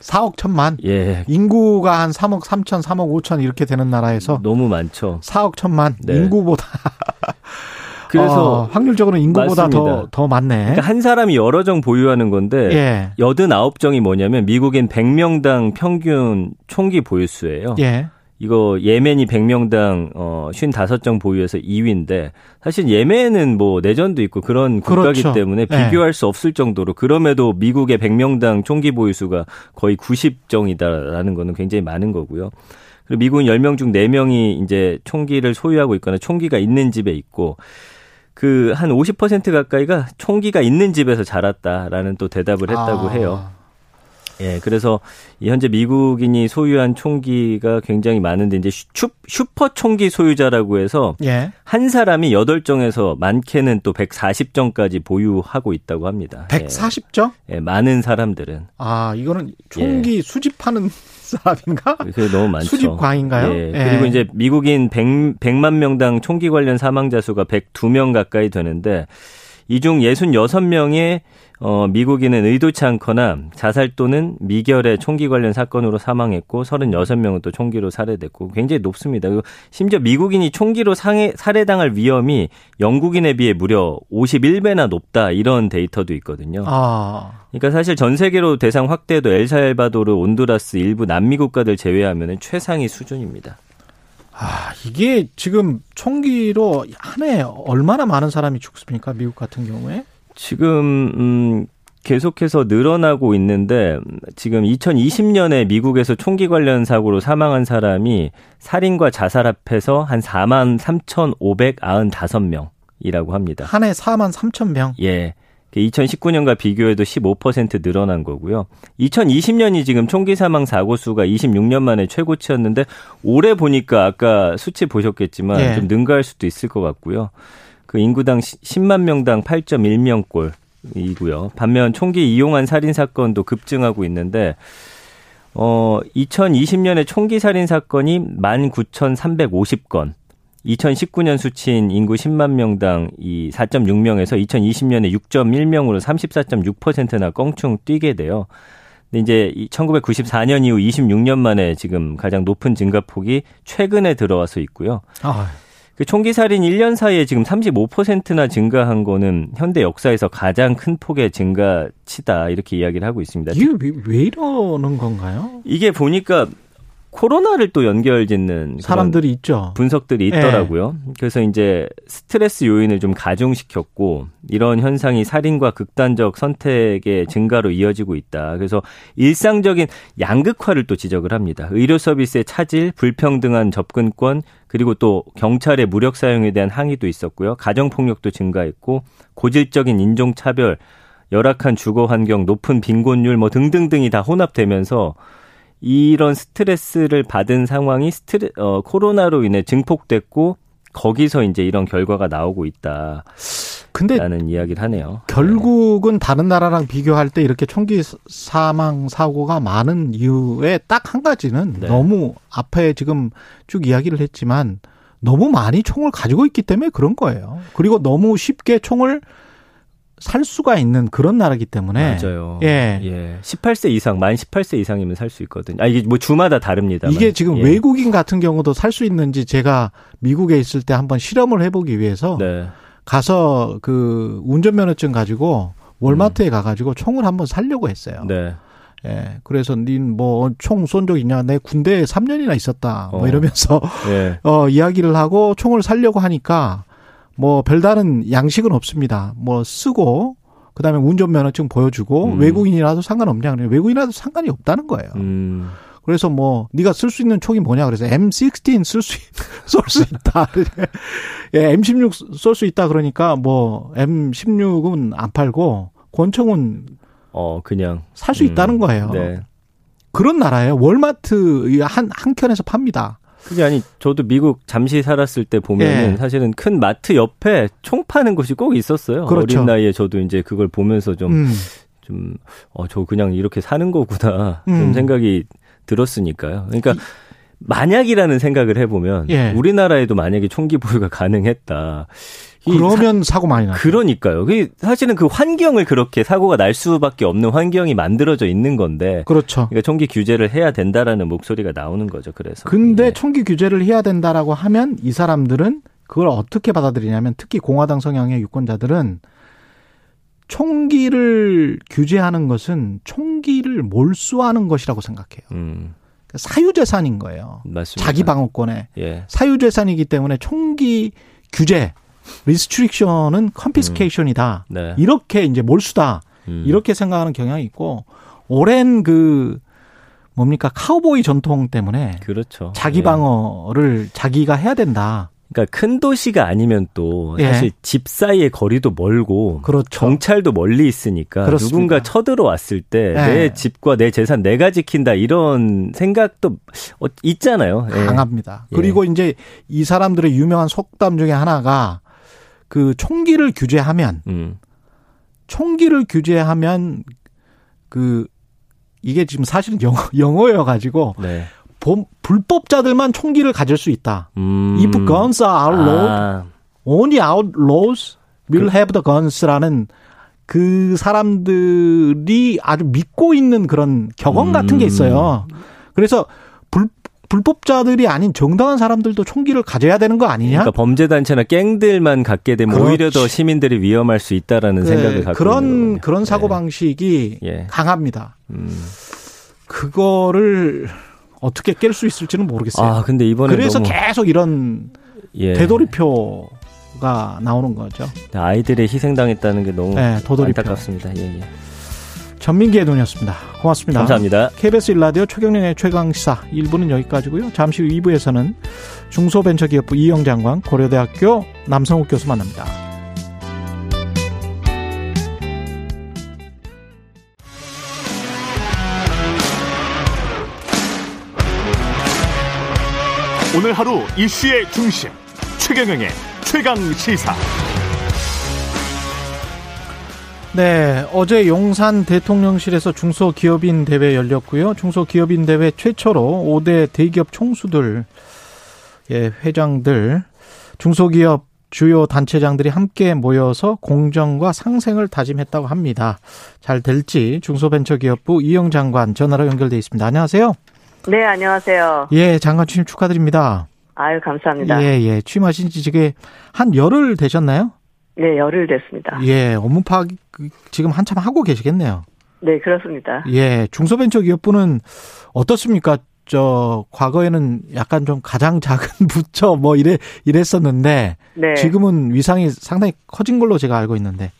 4억 천만. 예. 인구가 한 3억 3천, 3억 5천 이렇게 되는 나라에서 너무 많죠. 4억 천만. 네. 인구보다 그래서 어, 확률적으로 인구보다 더더 많네. 그러니까 한 사람이 여러 정 보유하는 건데 예. 89정이 뭐냐면 미국인 100명당 평균 총기 보유수예요. 예. 이거 예멘이 100명당 어 55정 보유해서 2위인데 사실 예멘은 뭐 내전도 있고 그런 국가기 그렇죠. 때문에 네. 비교할 네. 수 없을 정도로 그럼에도 미국의 100명당 총기 보유 수가 거의 90정이다라는 거는 굉장히 많은 거고요. 그리고 미국은 10명 중 4명이 이제 총기를 소유하고 있거나 총기가 있는 집에 있고 그 한 50% 가까이가 총기가 있는 집에서 자랐다라는 또 대답을 했다고 아. 해요. 예, 그래서 현재 미국인이 소유한 총기가 굉장히 많은데 이제 슈, 슈퍼 총기 소유자라고 해서 예. 한 사람이 8정에서 많게는 또 140정까지 보유하고 있다고 합니다. 140정? 예, 예 많은 사람들은. 아, 이거는 총기 예. 수집하는 사람인가? 그게 너무 많죠. 수집광인가요? 예. 예. 그리고 이제 미국인 100, 100만 명당 총기 관련 사망자 수가 102명 가까이 되는데 이 중 66명의 어, 미국인은 의도치 않거나 자살 또는 미결의 총기 관련 사건으로 사망했고 36명은 또 총기로 살해됐고 굉장히 높습니다. 심지어 미국인이 총기로 상해, 살해당할 위험이 영국인에 비해 무려 51배나 높다 이런 데이터도 있거든요. 아. 그러니까 사실 전 세계로 대상 확대도 엘살바도르, 온두라스 일부 남미 국가들 제외하면 최상위 수준입니다. 아, 이게 지금 총기로 한 해 얼마나 많은 사람이 죽습니까? 미국 같은 경우에? 지금 음 계속해서 늘어나고 있는데 지금 2020년에 미국에서 총기 관련 사고로 사망한 사람이 살인과 자살 합해서 한 4만 3,595명 이라고 합니다. 한 해 4만 3천 명? 예. 2019년과 비교해도 15% 늘어난 거고요. 2020년이 지금 총기 사망 사고 수가 26년 만에 최고치였는데 올해 보니까 아까 수치 보셨겠지만 예. 좀 능가할 수도 있을 것 같고요. 그 인구당 10만 명당 8.1명꼴 이고요. 반면 총기 이용한 살인 사건도 급증하고 있는데 어 2020년에 총기 살인 사건이 19,350건. 2019년 수치인 인구 10만 명당 이 4.6명에서 2020년에 6.1명으로 34.6%나 껑충 뛰게 돼요. 근데 이제 1994년 이후 26년 만에 지금 가장 높은 증가폭이 최근에 들어와서 있고요. 아. 그 총기 살인 1년 사이에 지금 35%나 증가한 거는 현대 역사에서 가장 큰 폭의 증가치다 이렇게 이야기를 하고 있습니다. 이게 왜, 왜 이러는 건가요? 이게 보니까 코로나를 또 연결짓는 사람들이 있죠. 분석들이 예. 있더라고요. 네. 그래서 이제 스트레스 요인을 좀 가중시켰고 이런 현상이 살인과 극단적 선택의 증가로 이어지고 있다. 그래서 일상적인 양극화를 또 지적을 합니다. 의료 서비스의 차질, 불평등한 접근권, 그리고 또 경찰의 무력 사용에 대한 항의도 있었고요. 가정 폭력도 증가했고 고질적인 인종 차별, 열악한 주거 환경, 높은 빈곤율 뭐 등등등이 다 혼합되면서 이런 스트레스를 받은 상황이 스트레 어 코로나로 인해 증폭됐고 거기서 이제 이런 결과가 나오고 있다. 근데 라는 이야기를 하네요. 결국은 네. 다른 나라랑 비교할 때 이렇게 총기 사망 사고가 많은 이유에 딱 한 가지는 네. 너무 앞에 지금 쭉 이야기를 했지만 너무 많이 총을 가지고 있기 때문에 그런 거예요. 그리고 너무 쉽게 총을 살 수가 있는 그런 나라기 때문에 맞아요. 예. 예. 18세 이상, 만 18세 이상이면 살 수 있거든요. 아 이게 뭐 주마다 다릅니다. 이게 지금 예. 외국인 같은 경우도 살 수 있는지 제가 미국에 있을 때 한번 실험을 해 보기 위해서 네. 가서 그 운전면허증 가지고 월마트에 음. 가 가지고 총을 한번 살려고 했어요. 네. 예. 그래서 닌 뭐 총 쏜 적 있냐? 내 군대에 3년이나 있었다. 뭐 어. 이러면서 예. 어 이야기를 하고 총을 살려고 하니까 뭐 별다른 양식은 없습니다. 뭐 쓰고 그다음에 운전면허증 보여주고 음. 외국인이라도 상관없냐 그래요. 외국인이라도 상관이 없다는 거예요. 음. 그래서 뭐 네가 쓸 수 있는 총이 뭐냐 그래서 M16 쓸수 쏠수 있다. 예, M16 쏠수 있다 그러니까 뭐 M16은 안 팔고 권총은 어 그냥 살수 있다는 음. 거예요. 네. 그런 나라예요. 월마트 한한 켠에서 팝니다. 그게 아니 저도 미국 잠시 살았을 때 보면은 예. 사실은 큰 마트 옆에 총 파는 곳이 꼭 있었어요. 그렇죠. 어린 나이에 저도 이제 그걸 보면서 좀 음. 좀, 어, 저 그냥 이렇게 사는 거구나. 음. 좀 생각이 들었으니까요. 그러니까, 이, 만약이라는 생각을 해보면, 예. 우리나라에도 만약에 총기 보유가 가능했다. 그러면 사, 고 많이 나죠. 그러니까요. 사실은 그 환경을 그렇게 사고가 날 수밖에 없는 환경이 만들어져 있는 건데. 그렇죠. 그러니까 총기 규제를 해야 된다라는 목소리가 나오는 거죠. 그래서. 근데 네. 총기 규제를 해야 된다라고 하면 이 사람들은 그걸 어떻게 받아들이냐면 특히 공화당 성향의 유권자들은 총기를 규제하는 것은 총기를 몰수하는 것이라고 생각해요. 음. 그러니까 사유재산인 거예요. 맞습니다. 자기 방어권에 예. 사유재산이기 때문에 총기 규제 restriction은 confiscation이다. 음. 네. 이렇게 이제 몰수다. 음. 이렇게 생각하는 경향이 있고 오랜 그 뭡니까 카우보이 전통 때문에 그렇죠. 자기 예. 방어를 예. 자기가 해야 된다. 그러니까 큰 도시가 아니면 또 예. 사실 예. 집 사이의 거리도 멀고 그렇죠. 경찰도 멀리 있으니까 그렇습니다. 누군가 쳐들어왔을 때내 예. 집과 내 재산 내가 지킨다 이런 생각도 어, 있잖아요. 예. 강합니다. 그리고 이제 이 사람들의 유명한 속담 중에 하나가 그 총기를 규제하면 음. 총기를 규제하면 그 이게 지금 사실은 영어 영어여 가지고 네. 불법자들만 총기를 가질 수 있다. 음. If guns are outlawed, 아. only outlaws will 그, have the guns라는 그 사람들이 아주 믿고 있는 그런 격언 같은 게 음. 있어요. 그래서 불, 불법자들이 아닌 정당한 사람들도 총기를 가져야 되는 거 아니냐? 그러니까 범죄 단체나 갱들만 갖게 되면 그렇지. 오히려 더 시민들이 위험할 수 있다라는 네, 생각을 갖고 그런 있는 그런 사고 방식이 예. 강합니다. 음. 그거를 어떻게 깰 수 있을지는 모르겠어요. 아, 근데 이번에 그래서 너무... 계속 이런 예. 되돌이표가 나오는 거죠. 아이들의 희생당했다는 게 너무 네, 도돌이표. 안타깝습니다. 예, 예. 전민기의 눈이었습니다. 고맙습니다. 감사합니다. KBS 일라디오 최경련의 최강시사 1부는 여기까지고요. 잠시 후 2부에서는 중소벤처기업부 이영 장관 고려대학교 남성욱 교수 만납니다. 오늘 하루 이슈의 중심 최경영의 최강 시사. 네, 어제 용산 대통령실에서 중소기업인 대회 열렸고요. 중소기업인 대회 최초로 5대 대기업 총수들, 예, 회장들, 중소기업 주요 단체장들이 함께 모여서 공정과 상생을 다짐했다고 합니다. 잘 될지 중소벤처기업부 이영 장관 전화로 연결돼 있습니다. 안녕하세요. 네, 안녕하세요. 예, 장관 취임 축하드립니다. 아유, 감사합니다. 예, 예. 취임하신 지 지금 한 열흘 되셨나요? 네, 열흘 됐습니다. 예, 업무 파악 지금 한참 하고 계시겠네요. 네, 그렇습니다. 예, 중소벤처기업부는 어떻습니까? 저 과거에는 약간 좀 가장 작은 부처 뭐 이래 이랬었는데 네. 지금은 위상이 상당히 커진 걸로 제가 알고 있는데.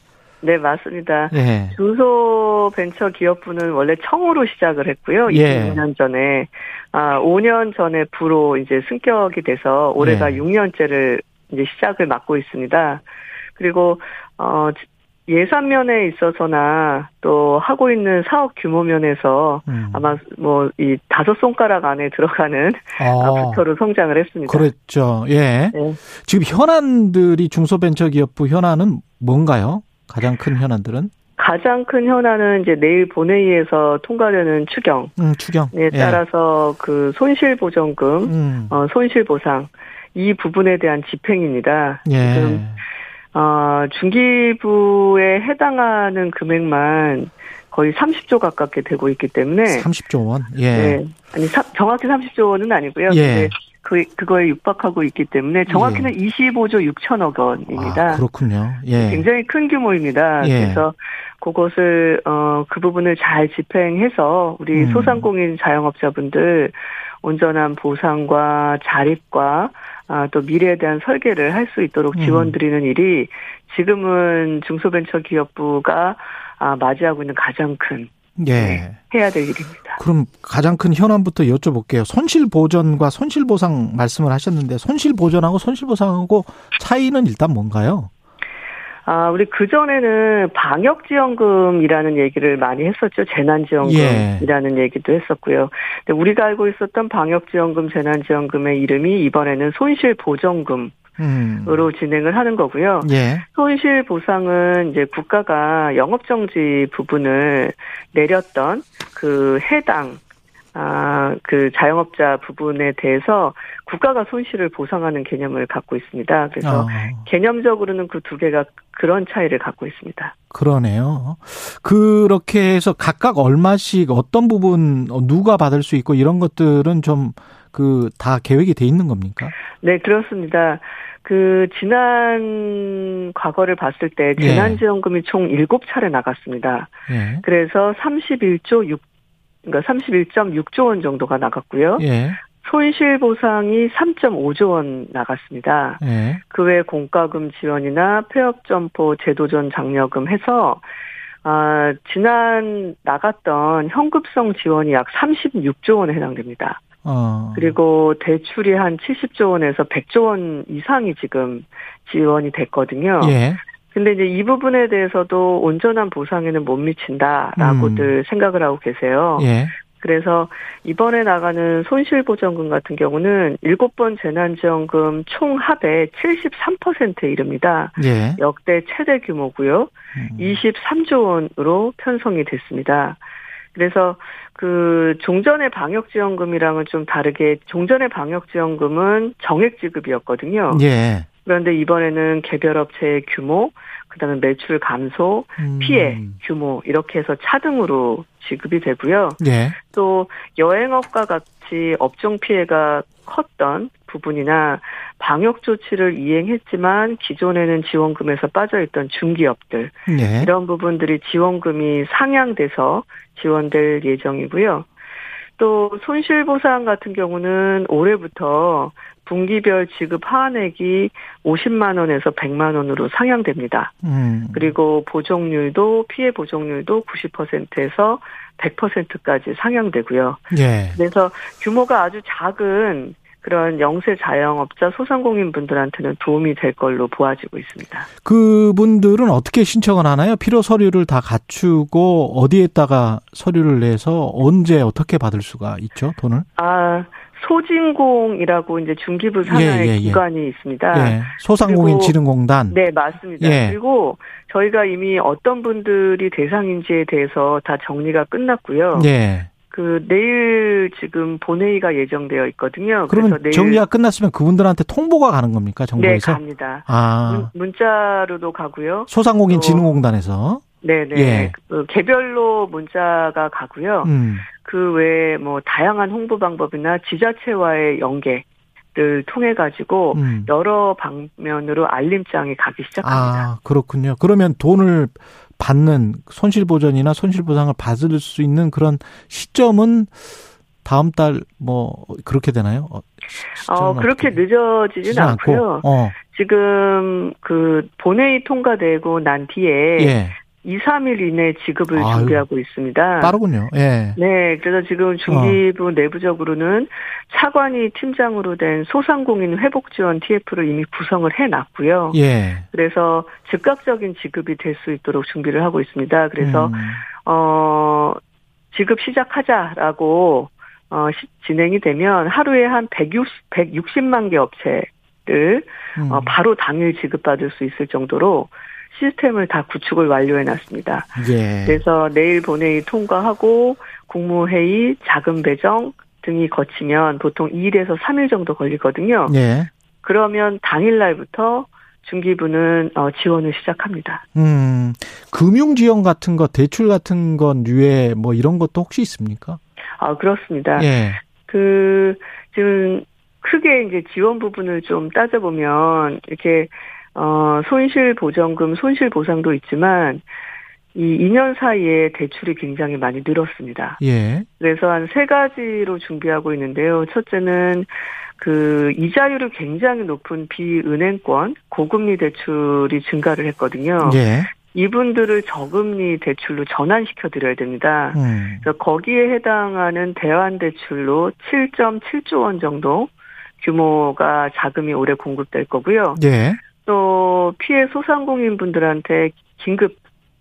네, 맞습니다. 예. 중소벤처기업부는 원래 청으로 시작을 했고요. 예. 2년 전에 아 5년 전에 부로 이제 승격이 돼서 올해가 예. 6년째를 이제 시작을 맡고 있습니다. 그리고 어 예산 면에 있어서나 또 하고 있는 사업 규모 면에서 음. 아마 뭐 이 다섯 손가락 안에 들어가는 아. 부처로 성장을 했습니다. 그렇죠. 예. 네. 지금 현안들이 중소벤처기업부 현안은 뭔가요? 가장 큰 현안들은? 가장 큰 현안은 이제 내일 본회의에서 통과되는 추경. 음, 추경. 에 예. 따라서 그 손실 보전금, 음. 어, 손실 보상 이 부분에 대한 집행입니다. 예. 지금 어, 중기부에 해당하는 금액만 거의 30조 가깝게 되고 있기 때문에 30조 원. 예. 네. 아니 사, 정확히 30조 원은 아니고요. 예. 그 그거에 육박하고 있기 때문에 정확히는 예. 25조 6천억 원입니다. 아, 그렇군요. 예. 굉장히 큰 규모입니다. 예. 그래서 그것을 어 그 부분을 잘 집행해서 우리 음. 소상공인 자영업자분들 온전한 보상과 자립과 아, 또 미래에 대한 설계를 할 수 있도록 음. 지원 드리는 일이 지금은 중소벤처기업부가 아, 맞이하고 있는 가장 큰 예. 네, 해야 될 일입니다. 그럼 가장 큰 현안부터 여쭤볼게요. 손실 보전과 손실 보상 말씀을 하셨는데 손실 보전하고 손실 보상하고 차이는 일단 뭔가요? 아, 우리 그전에는 방역지원금이라는 얘기를 많이 했었죠. 재난지원금이라는 예. 얘기도 했었고요. 근데 우리가 알고 있었던 방역지원금, 재난지원금의 이름이 이번에는 손실보전금. 으로 음. 진행을 하는 거고요. 예. 손실 보상은 이제 국가가 영업 정지 부분을 내렸던 그 해당 아, 그 자영업자 부분에 대해서 국가가 손실을 보상하는 개념을 갖고 있습니다. 그래서 어. 개념적으로는 그 두 개가 그런 차이를 갖고 있습니다. 그러네요. 그렇게 해서 각각 얼마씩 어떤 부분 누가 받을 수 있고 이런 것들은 좀 그 다 계획이 돼 있는 겁니까? 네, 그렇습니다. 그 지난 과거를 봤을 때 예. 재난지원금이 예. 총 7차례 나갔습니다. 예. 그래서 31조 6 그러니까 31.6조 원 정도가 나갔고요. 예. 손실 보상이 3.5조 원 나갔습니다. 예. 그외 공과금 지원이나 폐업 점포 제도전 장려금 해서 아, 지난 나갔던 현급성 지원이 약 36조 원에 해당됩니다. 어. 그리고 대출이 한 70조 원에서 100조 원 이상이 지금 지원이 됐거든요. 예. 근데 이제 이 부분에 대해서도 온전한 보상에는 못 미친다라고들 음. 생각을 하고 계세요. 예. 그래서 이번에 나가는 손실보전금 같은 경우는 7번 재난지원금 총 합의 73%에 이릅니다. 예. 역대 최대 규모고요. 음. 23조 원으로 편성이 됐습니다. 그래서 그 종전의 방역지원금이랑은 좀 다르게 종전의 방역지원금은 정액 지급이었거든요. 예. 그런데 이번에는 개별 업체의 규모, 그다음에 매출 감소, 음. 피해 규모 이렇게 해서 차등으로 지급이 되고요. 예. 또 여행업과 같이 업종 피해가 컸던 부분이나 방역 조치를 이행했지만 기존에는 지원금에서 빠져있던 중기업들 예. 이런 부분들이 지원금이 상향돼서 지원될 예정이고요. 또 손실보상 같은 경우는 올해부터 분기별 지급 하한액이 50만 원에서 100만 원으로 상향됩니다. 음. 그리고 보정률도 피해 보정률도 90%에서 100%까지 상향되고요. 예. 그래서 규모가 아주 작은 그런 영세 자영업자 소상공인 분들한테는 도움이 될 걸로 보아지고 있습니다. 그분들은 어떻게 신청을 하나요? 필요 서류를 다 갖추고 어디에다가 서류를 내서 언제 어떻게 받을 수가 있죠? 돈을? 아, 소진공이라고 이제 중기부 산하의 예, 예, 예. 기관이 있습니다. 예. 소상공인 지능공단. 네, 맞습니다. 예. 그리고 저희가 이미 어떤 분들이 대상인지에 대해서 다 정리가 끝났고요. 예. 그 내일 지금 본회의가 예정되어 있거든요. 그러면 정리가 끝났으면 그분들한테 통보가 가는 겁니까 정부에서? 네, 갑니다. 아. 문, 자로도 가고요. 소상공인 진흥공단에서. 네네. 예. 그 개별로 문자가 가고요. 음. 그 외에 뭐 다양한 홍보 방법이나 지자체와의 연계 를 통해 가지고 음. 여러 방면으로 알림장이 가기 시작합니다. 아 그렇군요. 그러면 돈을 받는 손실 보전이나 손실 보상을 받을 수 있는 그런 시점은 다음 달 뭐 그렇게 되나요? 어, 어 그렇게 늦어지진 않고요. 어. 지금 그 본회의 통과되고 난 뒤에 예. 2, 3일 이내 지급을 아유, 준비하고 있습니다. 빠르군요. 예. 네, 그래서 지금 중기부 어. 내부적으로는 차관이 팀장으로 된 소상공인 회복 지원 TF를 이미 구성을 해 놨고요. 예. 그래서 즉각적인 지급이 될 수 있도록 준비를 하고 있습니다. 그래서 음. 어 지급 시작하자라고 어 시, 진행이 되면 하루에 한 160, 160만 개 업체를 음. 어, 바로 당일 지급받을 수 있을 정도로 시스템을 다 구축을 완료해 놨습니다. 예. 그래서 내일 본회의 통과하고 국무회의, 자금 배정 등이 거치면 보통 2일에서 3일 정도 걸리거든요. 예. 그러면 당일날부터 중기부는 어, 지원을 시작합니다. 음, 금융 지원 같은 것, 대출 같은 건 유예 뭐 이런 것도 혹시 있습니까? 아 그렇습니다. 예. 그 지금 크게 이제 지원 부분을 좀 따져보면 이렇게 어, 손실 보전금, 손실 보상도 있지만, 이 2년 사이에 대출이 굉장히 많이 늘었습니다. 예. 그래서 한 세 가지로 준비하고 있는데요. 첫째는 그 이자율이 굉장히 높은 비은행권 고금리 대출이 증가를 했거든요. 예. 이분들을 저금리 대출로 전환시켜 드려야 됩니다. 음. 그래서 거기에 해당하는 대환 대출로 7.7조 원 정도 규모가 자금이 올해 공급될 거고요. 예. 또 피해 소상공인 분들한테 긴급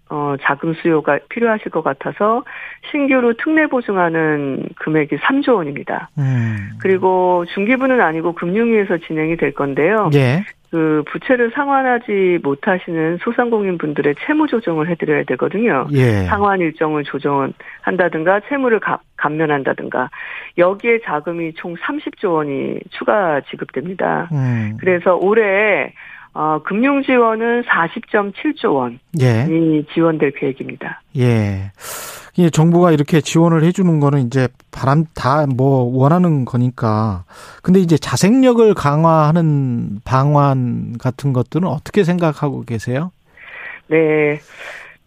어, 자금 수요가 필요하실 것 같아서 신규로 특례 보증하는 금액이 3조 원입니다. 음. 그리고 중기부는 아니고 금융위에서 진행이 될 건데요. 예. 그 부채를 상환하지 못하시는 소상공인 분들의 채무 조정을 해드려야 되거든요. 예. 상환 일정을 조정한다든가 채무를 가, 감면한다든가 여기에 자금이 총 30조 원이 추가 지급됩니다. 음. 그래서 올해 어, 금융 지원은 40.7조 원이 예. 지원될 계획입니다. 예. 이 정부가 이렇게 지원을 해주는 거는 이제 바람 다 뭐 원하는 거니까. 근데 이제 자생력을 강화하는 방안 같은 것들은 어떻게 생각하고 계세요? 네.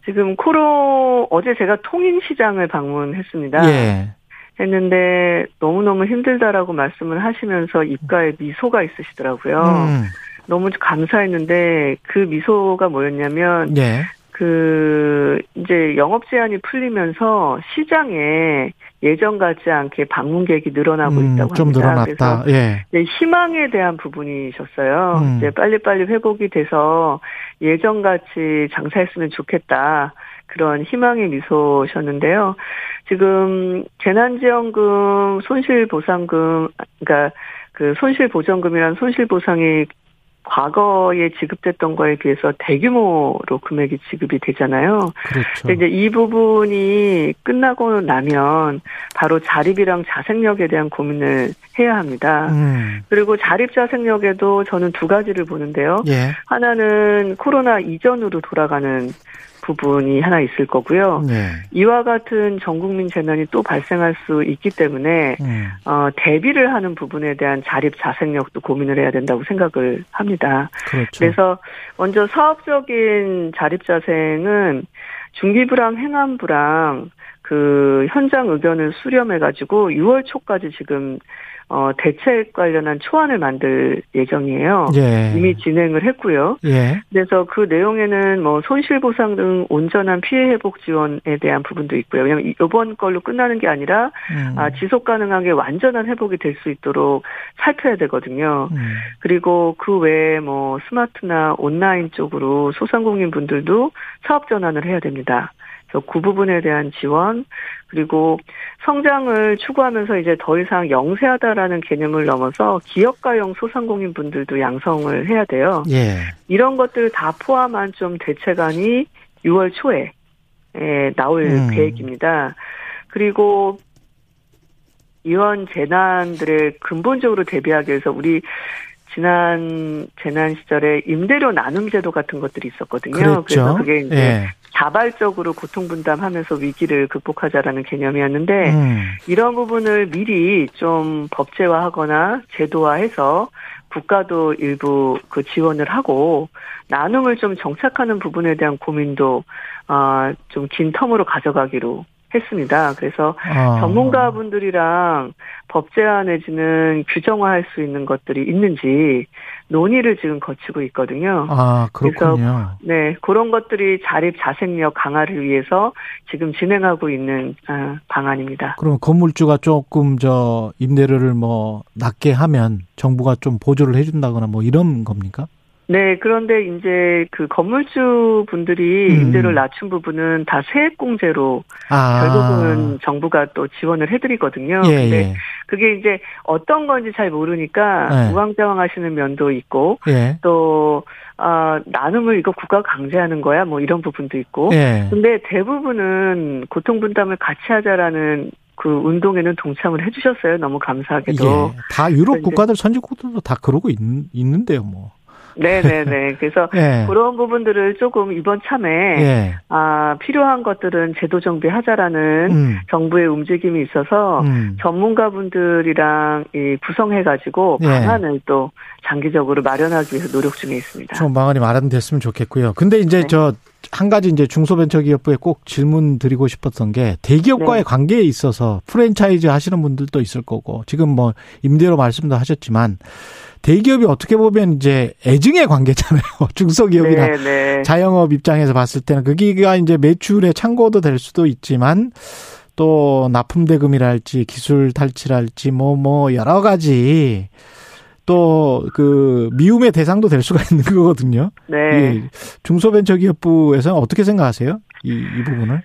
지금 코로 어제 제가 통인 시장을 방문했습니다. 예. 했는데 너무너무 힘들다라고 말씀을 하시면서 입가에 미소가 있으시더라고요. 음. 너무 감사했는데 그 미소가 뭐였냐면 예. 그 이제 영업 제한이 풀리면서 시장에 예전 같지 않게 방문객이 늘어나고 음, 있다고 좀 합니다. 늘어났다. 그래서 예. 희망에 대한 부분이셨어요. 음. 이제 빨리빨리 회복이 돼서 예전 같이 장사했으면 좋겠다. 그런 희망의 미소셨는데요. 지금 재난지원금, 손실보상금, 그러니까 그 손실보전금이란 손실보상이 과거에 지급됐던 거에 비해서 대규모로 금액이 지급이 되잖아요. 그렇죠. 이제 이 부분이 끝나고 나면 바로 자립이랑 자생력에 대한 고민을 해야 합니다. 음. 그리고 자립 자생력에도 저는 두 가지를 보는데요. 예. 하나는 코로나 이전으로 돌아가는 부분이 하나 있을 거고요. 네. 이와 같은 전국민 재난이 또 발생할 수 있기 때문에 네. 어, 대비를 하는 부분에 대한 자립 자생력도 고민을 해야 된다고 생각을 합니다. 그렇죠. 그래서 먼저 사업적인 자립 자생은 중기부랑 행안부랑 그 현장 의견을 수렴해 가지고 6월 초까지 지금 어, 대책 관련한 초안을 만들 예정이에요. 예. 이미 진행을 했고요. 예. 그래서 그 내용에는 뭐 손실보상 등 온전한 피해 회복 지원에 대한 부분도 있고요. 왜냐하면 이번 걸로 끝나는 게 아니라 음. 아, 지속 가능하게 완전한 회복이 될 수 있도록 살펴야 되거든요. 음. 그리고 그 외에 뭐 스마트나 온라인 쪽으로 소상공인 분들도 사업 전환을 해야 됩니다. 그 부분에 대한 지원 그리고 성장을 추구하면서 이제 더 이상 영세하다라는 개념을 넘어서 기업가용 소상공인 분들도 양성을 해야 돼요. 예. 이런 것들 다 포함한 좀 대책안이 6월 초에 에 나올 음. 계획입니다. 그리고 이런 재난들을 근본적으로 대비하기 위해서 우리 지난 재난 시절에 임대료 나눔 제도 같은 것들이 있었거든요. 그랬죠. 그래서 그게 이제 예. 자발적으로 고통 분담하면서 위기를 극복하자라는 개념이었는데 음. 이런 부분을 미리 좀 법제화하거나 제도화해서 국가도 일부 그 지원을 하고 나눔을 좀 정착하는 부분에 대한 고민도 어좀긴 텀으로 가져가기로 했습니다. 그래서 아. 전문가분들이랑 법제화 내지는 규정화할 수 있는 것들이 있는지 논의를 지금 거치고 있거든요. 아, 그렇군요. 그래서 네, 그런 것들이 자립 자생력 강화를 위해서 지금 진행하고 있는 아, 방안입니다. 그럼 건물주가 조금 저 임대료를 뭐 낮게 하면 정부가 좀 보조를 해준다거나 뭐 이런 겁니까? 네, 그런데 이제 그 건물주 분들이 음. 임대료를 낮춘 부분은 다 세액공제로 아. 결국은 정부가 또 지원을 해드리거든요. 예, 근데 예. 그게 이제 어떤 건지 잘 모르니까 네. 우왕좌왕하시는 면도 있고 예. 또 아, 나눔을 이거 국가가 강제하는 거야? 뭐 이런 부분도 있고. 예. 근데 대부분은 고통 분담을 같이 하자라는 그 운동에는 동참을 해주셨어요. 너무 감사하게도. 예. 다 유럽 국가들 선진국들도 다 그러고 있, 있는데요, 뭐. 네네네. 그래서 예. 그런 부분들을 조금 이번 참에 예. 아 필요한 것들은 제도 정비하자라는 음. 정부의 움직임이 있어서 음. 전문가분들이랑 이 구성해가지고 예. 방안을 또 장기적으로 마련하기 위해서 노력 중에 있습니다. 좀 방안이 마련됐으면 좋겠고요. 근데 이제 네. 저 한 가지 이제 중소벤처기업부에 꼭 질문 드리고 싶었던 게 대기업과의 네. 관계에 있어서 프랜차이즈 하시는 분들도 있을 거고 지금 뭐 임대로 말씀도 하셨지만 대기업이 어떻게 보면 이제 애증의 관계잖아요. 중소기업이나 네, 네. 자영업 입장에서 봤을 때는 그기가 이제 매출의 창고도 될 수도 있지만 또 납품 대금이랄지 기술 탈취랄지 뭐뭐 뭐 여러 가지 또 그 미움의 대상도 될 수가 있는 거거든요. 네. 중소벤처기업부에서는 어떻게 생각하세요? 이, 이 부분을?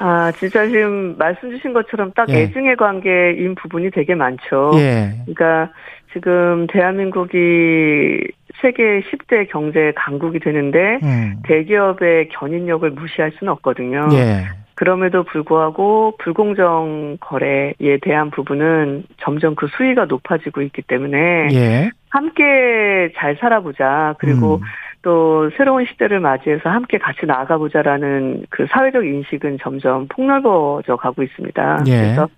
아, 진짜 지금 말씀 주신 것처럼 딱 예. 애증의 관계인 부분이 되게 많죠. 예. 그러니까 지금 대한민국이 세계 10대 경제 강국이 되는데 음. 대기업의 견인력을 무시할 수는 없거든요. 예. 그럼에도 불구하고 불공정 거래에 대한 부분은 점점 그 수위가 높아지고 있기 때문에 예. 함께 잘 살아보자. 그리고 음. 또 새로운 시대를 맞이해서 함께 같이 나아가보자라는 그 사회적 인식은 점점 폭넓어져 가고 있습니다. 예. 그래서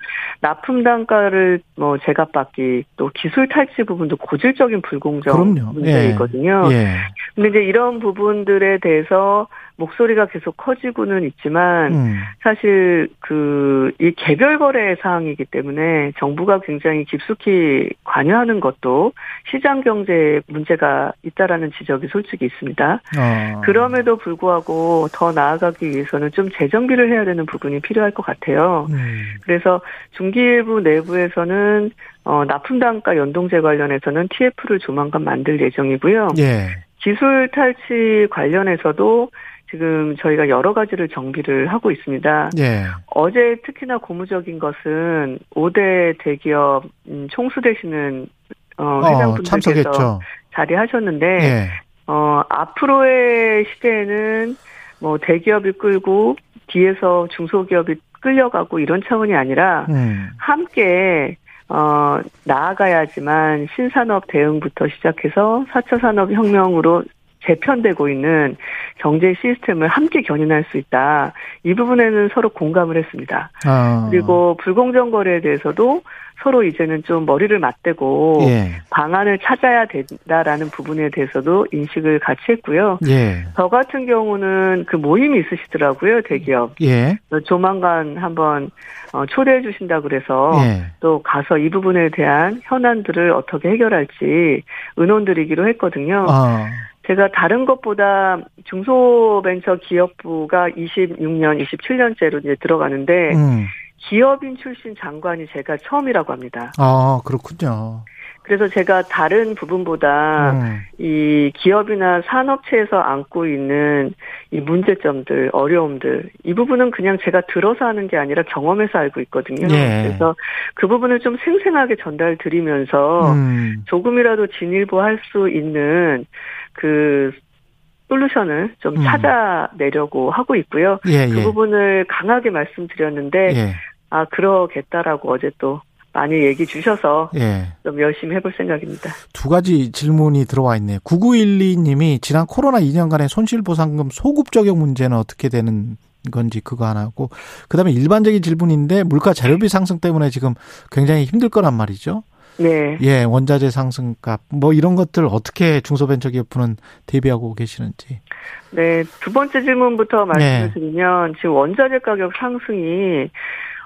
납품 단가를 뭐 제값받기 또 기술 탈취 부분도 고질적인 불공정 그럼요. 문제이거든요. 예. 예. 근데 이제 이런 부분들에 대해서 목소리가 계속 커지고는 있지만 음. 사실 그 이 개별 거래 사항이기 때문에 정부가 굉장히 깊숙이 관여하는 것도 시장 경제에 문제가 있다라는 지적이 솔직히 있습니다. 어. 그럼에도 불구하고 더 나아가기 위해서는 좀 재정비를 해야 되는 부분이 필요할 것 같아요. 음. 그래서 중기일부 내부에서는 어, 납품 단가 연동제 관련해서는 TF를 조만간 만들 예정이고요. 예. 기술 탈취 관련해서도 지금 저희가 여러 가지를 정비를 하고 있습니다. 예. 어제 특히나 고무적인 것은 5대 대기업 음, 총수 되시는 어, 어 회장분들께서 어, 자리하셨는데 예. 어, 앞으로의 시대에는 뭐 대기업이 끌고 뒤에서 중소기업이 끌려가고 이런 차원이 아니라 음. 함께 어, 나아가야지만 신산업 대응부터 시작해서 4차 산업 혁명으로 재편되고 있는 경제 시스템을 함께 견인할 수 있다. 이 부분에는 서로 공감을 했습니다. 아. 그리고 불공정 거래에 대해서도 서로 이제는 좀 머리를 맞대고 예. 방안을 찾아야 된다라는 부분에 대해서도 인식을 같이 했고요. 예. 저 같은 경우는 그 모임이 있으시더라고요, 대기업. 예. 조만간 한번 어, 초대해 주신다 그래서 예. 또 가서 이 부분에 대한 현안들을 어떻게 해결할지 의논드리기로 했거든요. 아. 제가 다른 것보다 중소벤처기업부가 26년, 27년째로 이제 들어가는데 음. 기업인 출신 장관이 제가 처음이라고 합니다. 아, 그렇군요. 그래서 제가 다른 부분보다 음. 이 기업이나 산업체에서 안고 있는 이 문제점들, 어려움들, 이 부분은 그냥 제가 들어서 하는 게 아니라 경험해서 알고 있거든요. 예. 그래서 그 부분을 좀 생생하게 전달 드리면서 음. 조금이라도 진일보할 수 있는 그 솔루션을 좀 음. 찾아내려고 하고 있고요. 예, 그 예. 부분을 강하게 말씀드렸는데 예. 아 그러겠다라고 어제 또 많이 얘기 주셔서 예. 좀 열심히 해볼 생각입니다. 두 가지 질문이 들어와 있네요. 9912님이 지난 코로나 2년간의 손실보상금 소급 적용 문제는 어떻게 되는 건지 그거 하나 하고 그다음에 일반적인 질문인데 물가 재료비 상승 때문에 지금 굉장히 힘들 거란 말이죠. 네. 예, 원자재 상승값 뭐 이런 것들 어떻게 중소벤처기업부는 대비하고 계시는지. 네, 두 번째 질문부터 말씀을 네. 드리면 지금 원자재 가격 상승이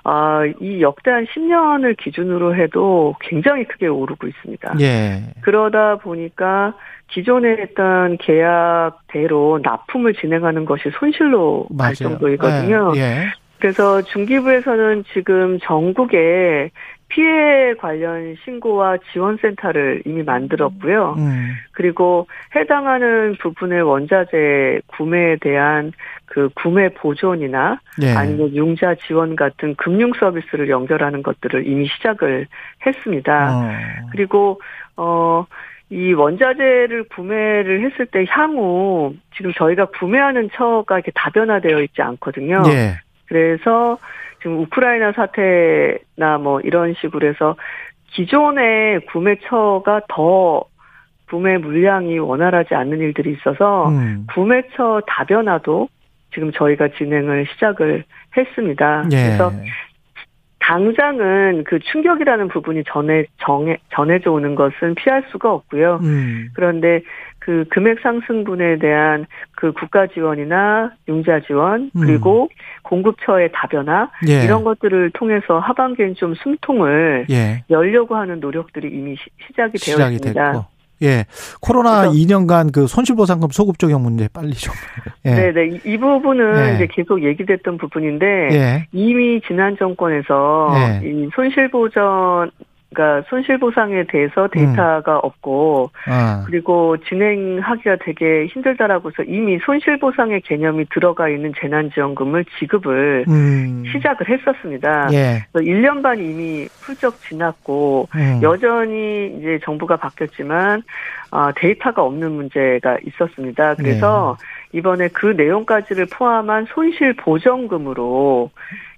아, 이 역대 한 10년을 기준으로 해도 굉장히 크게 오르고 있습니다. 예. 그러다 보니까 기존에 했던 계약대로 납품을 진행하는 것이 손실로 맞아요. 갈 정도이거든요. 예. 예. 그래서 중기부에서는 지금 전국에 피해 관련 신고와 지원센터를 이미 만들었고요. 음. 그리고 해당하는 부분의 원자재 구매에 대한 그 구매 보존이나 네. 아니면 융자 지원 같은 금융 서비스를 연결하는 것들을 이미 시작을 했습니다. 어. 그리고 어. 이 원자재를 구매를 했을 때 향후 지금 저희가 구매하는 처가 이렇게 다변화되어 있지 않거든요. 네. 그래서 지금 우크라이나 사태나 뭐 이런 식으로 해서 기존의 구매처가 더 구매 물량이 원활하지 않는 일들이 있어서 음. 구매처 다변화도 지금 저희가 진행을 시작을 했습니다. 예. 그래서 당장은 그 충격이라는 부분이 전해 정해 전해져 오는 것은 피할 수가 없고요. 음. 그런데 그 금액 상승분에 대한 그 국가 지원이나 융자 지원 음. 그리고 음. 공급처의 다변화 예. 이런 것들을 통해서 하반기엔 좀 숨통을 예. 열려고 하는 노력들이 이미 시, 작이 되어 시작이 있습니다. 됐고. 예. 코로나 2년간 그 손실보상금 소급 적용 문제 빨리 좀. 예. 네네. 이, 부분은 예. 이제 계속 얘기됐던 부분인데 예. 이미 지난 정권에서 예. 이 손실보전 그러니까 손실 보상에 대해서 데이터가 음. 없고 아. 그리고 진행하기가 되게 힘들다라고서 이미 손실 보상의 개념이 들어가 있는 재난지원금을 지급을 음. 시작을 했었습니다. 예. 그래서 1년 반 이미 훌쩍 지났고 음. 여전히 이제 정부가 바뀌었지만 어, 데이터가 없는 문제가 있었습니다. 그래서 예. 이번에 그 내용까지를 포함한 손실 보전금으로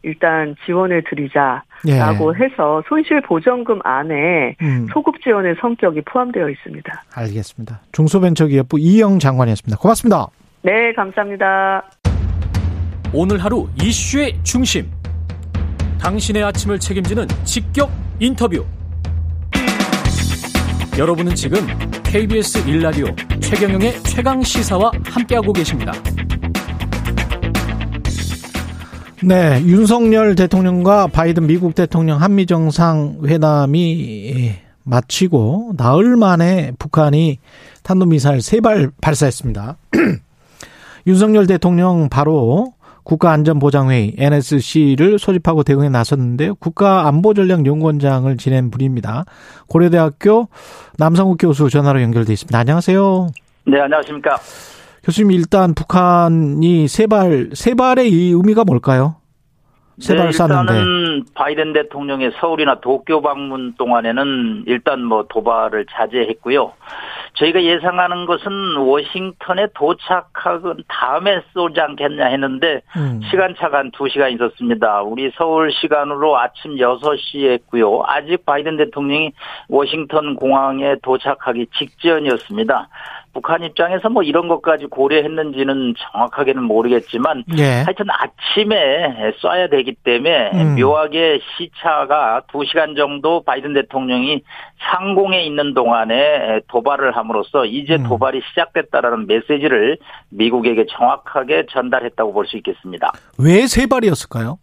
일단 지원을 드리자라고 예. 해서 손실 보전금 안에 음. 소급 지원의 성격이 포함되어 있습니다. 알겠습니다. 중소벤처기업부 이영 장관이었습니다. 고맙습니다. 네, 감사합니다. 오늘 하루 이슈의 중심. 당신의 아침을 책임지는 직격 인터뷰. 여러분은 지금 KBS 일라디오 최경영의 최강 시사와 함께하고 계십니다. 네, 윤석열 대통령과 바이든 미국 대통령 한미 정상 회담이 마치고 나흘 만에 북한이 탄도미사일 세 발 발사했습니다. 윤석열 대통령 바로 국가안전보장회의 NSC를 소집하고 대응에 나섰는데요. 국가안보전략연구원장을 지낸 분입니다. 고려대학교 남성욱 교수 전화로 연결돼 있습니다. 안녕하세요. 네, 안녕하십니까. 교수님 일단 북한이 세발 세발의 이 의미가 뭘까요? 세발 네, 쐈는데. 일단은 바이든 대통령의 서울이나 도쿄 방문 동안에는 일단 뭐 도발을 자제했고요. 저희가 예상하는 것은 워싱턴에 도착하건 다음에 쏘지 않겠냐 했는데 음. 시간차가 한 2시간 있었습니다. 우리 서울 시간으로 아침 6시에 했고요. 아직 바이든 대통령이 워싱턴 공항에 도착하기 직전이었습니다. 북한 입장에서 뭐 이런 것까지 고려했는지는 정확하게는 모르겠지만 예. 하여튼 아침에 쏴야 되기 때문에 음. 묘하게 시차가 2시간 정도 바이든 대통령이 상공에 있는 동안에 도발을 함으로써 이제 음. 도발이 시작됐다라는 메시지를 미국에게 정확하게 전달했다고 볼 수 있겠습니다. 왜 세 발이었을까요?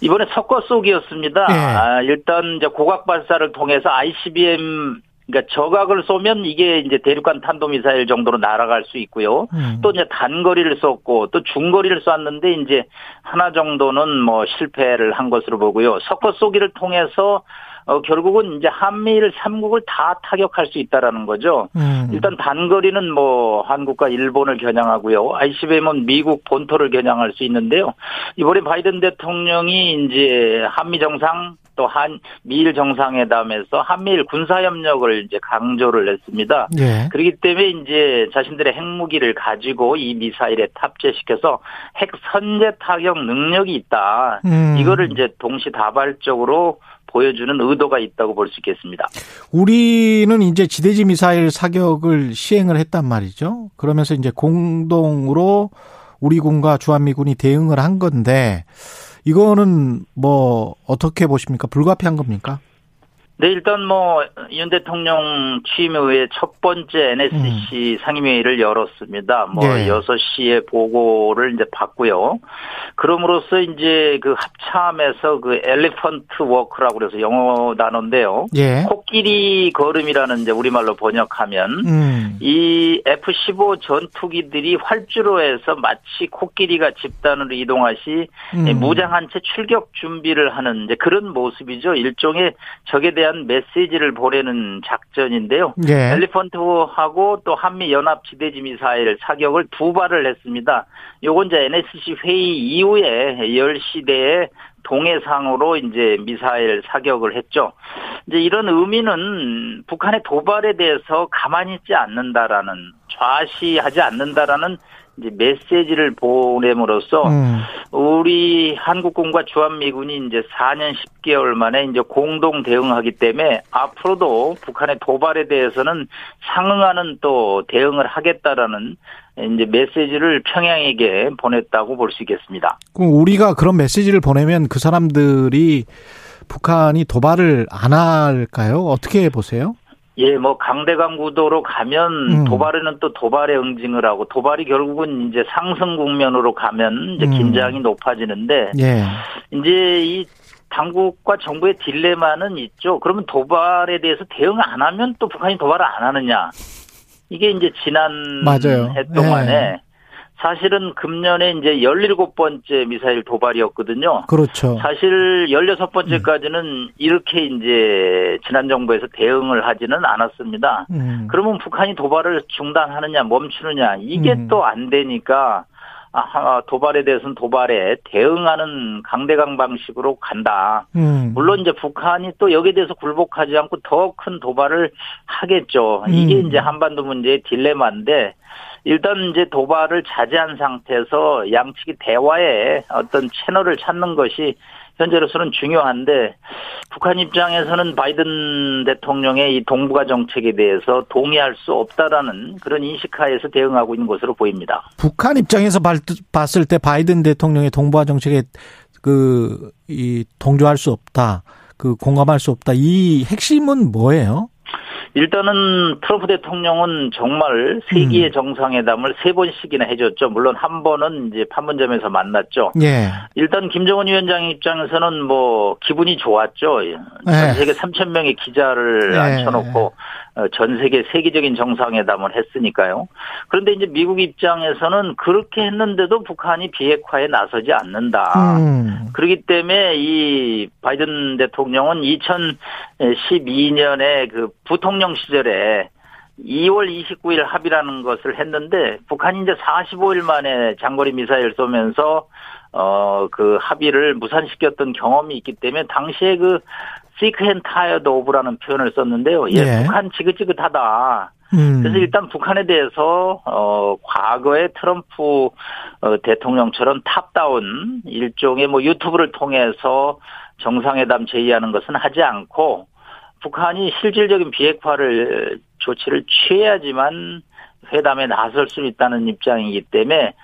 이번에 석거 쏘기였습니다. 예. 아, 일단 이제 고각 발사를 통해서 ICBM 그러니까 저각을 쏘면 이게 이제 대륙간 탄도미사일 정도로 날아갈 수 있고요. 음. 또 이제 단거리를 쏘고 또 중거리를 쐈는데 이제 하나 정도는 뭐 실패를 한 것으로 보고요. 석거 쏘기를 통해서 어, 결국은 이제 한미일 3국을 다 타격할 수 있다라는 거죠. 음. 일단 단거리는 뭐 한국과 일본을 겨냥하고요. ICBM은 미국 본토를 겨냥할 수 있는데요. 이번에 바이든 대통령이 이제 한미 정상 또한 미일 정상회담에서 한미일 군사 협력을 이제 강조를 했습니다. 예. 그렇기 때문에 이제 자신들의 핵무기를 가지고 이 미사일에 탑재시켜서 핵 선제 타격 능력이 있다. 음. 이거를 이제 동시다발적으로 보여주는 의도가 있다고 볼 수 있겠습니다. 우리는 이제 지대지 미사일 사격을 시행을 했단 말이죠. 그러면서 이제 공동으로 우리 군과 주한미군이 대응을 한 건데 이거는 뭐 어떻게 보십니까? 불가피한 겁니까? 네, 일단 뭐, 윤 대통령 취임 후에 첫 번째 NSC 음. 상임회의를 열었습니다. 뭐, 네. 6시에 보고를 이제 받고요. 그럼으로써 이제 그 합참에서 그 엘리펀트 워크라고 그래서 영어 단어인데요. 예. 코끼리 걸음이라는 이제 우리말로 번역하면 음. 이 F-15 전투기들이 활주로 해서 마치 코끼리가 집단으로 이동하시 음. 무장한 채 출격 준비를 하는 이제 그런 모습이죠. 일종의 적에 대한 대한 메시지를 보내는 작전인데요. 네. 엘리펀트하고 또 한미 연합 지대지 미사일 사격을 두 발을 했습니다. 요건 이제 NSC 회의 이후에 10시대에 동해상으로 이제 미사일 사격을 했죠. 이제 이런 의미는 북한의 도발에 대해서 가만히 있지 않는다라는 좌시하지 않는다라는 이제 메시지를 보냄으로써 음. 우리 한국군과 주한미군이 이제 4년 10개월 만에 이제 공동 대응하기 때문에 앞으로도 북한의 도발에 대해서는 상응하는 또 대응을 하겠다라는 이제 메시지를 평양에게 보냈다고 볼 수 있겠습니다. 그럼 우리가 그런 메시지를 보내면 그 사람들이 북한이 도발을 안 할까요? 어떻게 보세요? 예, 뭐 강대강 구도로 가면 음. 도발에는 또 도발에 응징을 하고 도발이 결국은 이제 상승 국면으로 가면 이제 음. 긴장이 음. 높아지는데 예. 이제 이 당국과 정부의 딜레마는 있죠. 그러면 도발에 대해서 대응 안 하면 또 북한이 도발을 안 하느냐. 이게 이제 지난 맞아요. 해 동안에 예. 사실은 금년에 이제 17번째 미사일 도발이었거든요. 그렇죠. 사실 16번째까지는 음. 이렇게 이제 지난 정부에서 대응을 하지는 않았습니다. 음. 그러면 북한이 도발을 중단하느냐 멈추느냐 이게 음. 또안 되니까 아, 도발에 대해서는 도발에 대응하는 강대강 방식으로 간다. 음. 물론 이제 북한이 또 여기에 대해서 굴복하지 않고 더 큰 도발을 하겠죠. 이게 음. 이제 한반도 문제의 딜레마인데 일단 이제 도발을 자제한 상태에서 양측이 대화의 어떤 채널을 찾는 것이 현재로서는 중요한데 북한 입장에서는 바이든 대통령의 이 동북아 정책에 대해서 동의할 수 없다라는 그런 인식하에서 대응하고 있는 것으로 보입니다. 북한 입장에서 봤을 때 바이든 대통령의 동북아 정책에 그 이 동조할 수 없다. 그 공감할 수 없다. 이 핵심은 뭐예요? 일단은 트럼프 대통령은 정말 세계의 음. 정상회담을 세 번씩이나 해줬죠. 물론 한 번은 이제 판문점에서 만났죠. 예. 일단 김정은 위원장 입장에서는 뭐 기분이 좋았죠. 예. 전 세계 3천 명의 기자를 예. 앉혀놓고 어, 전 세계 세계적인 정상회담을 했으니까요. 그런데 이제 미국 입장에서는 그렇게 했는데도 북한이 비핵화에 나서지 않는다. 음. 그렇기 때문에 이 바이든 대통령은 2012년에 그 부통령 시절에 2월 29일 합의라는 것을 했는데 북한이 이제 45일 만에 장거리 미사일 쏘면서 어 그 합의를 무산시켰던 경험이 있기 때문에 당시에 그 sick and tired of라는 표현을 썼는데요. 예, 네. 북한 지긋지긋하다. 음. 그래서 일단 북한에 대해서 어 과거의 트럼프 어, 대통령처럼 top-down 일종의 뭐 유튜브를 통해서 정상회담 제의하는 것은 하지 않고 북한이 실질적인 비핵화를 조치를 취해야지만 회담에 나설 수 있다는 입장이기 때문에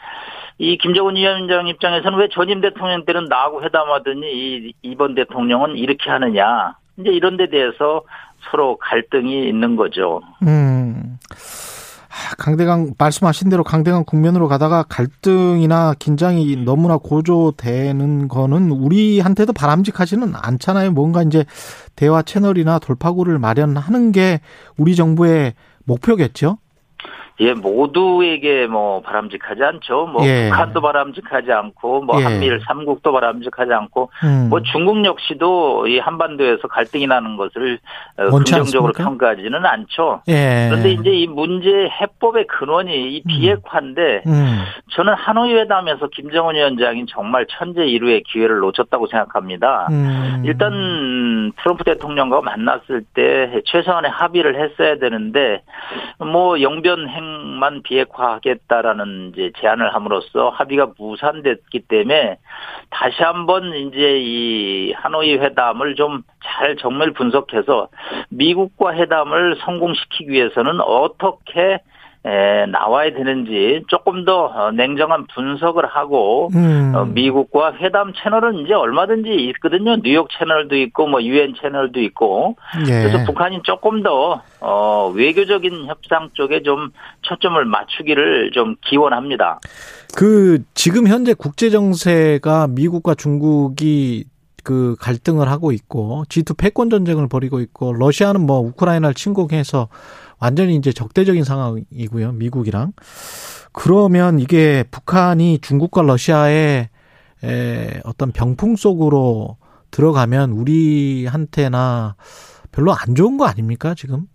이 김정은 위원장 입장에서는 왜 전임 대통령 때는 나하고 회담하더니 이 이번 대통령은 이렇게 하느냐. 이제 이런 데 대해서 서로 갈등이 있는 거죠. 음. 아, 강대강 말씀하신 대로 강대강 국면으로 가다가 갈등이나 긴장이 너무나 고조되는 거는 우리한테도 바람직하지는 않잖아요. 뭔가 이제 대화 채널이나 돌파구를 마련하는 게 우리 정부의 목표겠죠. 예, 모두에게 뭐 바람직하지 않죠. 뭐 예. 북한도 바람직하지 않고 뭐 예. 한미일 삼국도 바람직하지 않고 음. 뭐 중국 역시도 이 한반도에서 갈등이 나는 것을 어, 긍정적으로 않습니까? 평가하지는 않죠. 예. 그런데 이제 이 문제 해법의 근원이 이 음. 비핵화인데 음. 저는 하노이 회담에서 김정은 위원장이 정말 천재 일루의 기회를 놓쳤다고 생각합니다. 음. 일단 트럼프 대통령과 만났을 때 최소한의 합의를 했어야 되는데 뭐 영변 행 협상만 비핵화하겠다라는 이제 제안을 함으로써 합의가 무산됐기 때문에 다시 한번 이제 이 하노이 회담을 좀 잘 정밀 분석해서 미국과 회담을 성공시키기 위해서는 어떻게 에, 나와야 되는지 조금 더 어, 냉정한 분석을 하고 음. 어, 미국과 회담 채널은 이제 얼마든지 있거든요. 뉴욕 채널도 있고 뭐 유엔 채널도 있고 예. 그래서 북한이 조금 더 어, 외교적인 협상 쪽에 좀 초점을 맞추기를 좀 기원합니다. 그 지금 현재 국제 정세가 미국과 중국이 그 갈등을 하고 있고 G2 패권 전쟁을 벌이고 있고 러시아는 뭐 우크라이나를 침공해서 완전히 이제 적대적인 상황이고요. 미국이랑. 그러면 이게 북한이 중국과 러시아의 에 어떤 병풍 속으로 들어가면 우리한테나 별로 안 좋은 거 아닙니까, 지금?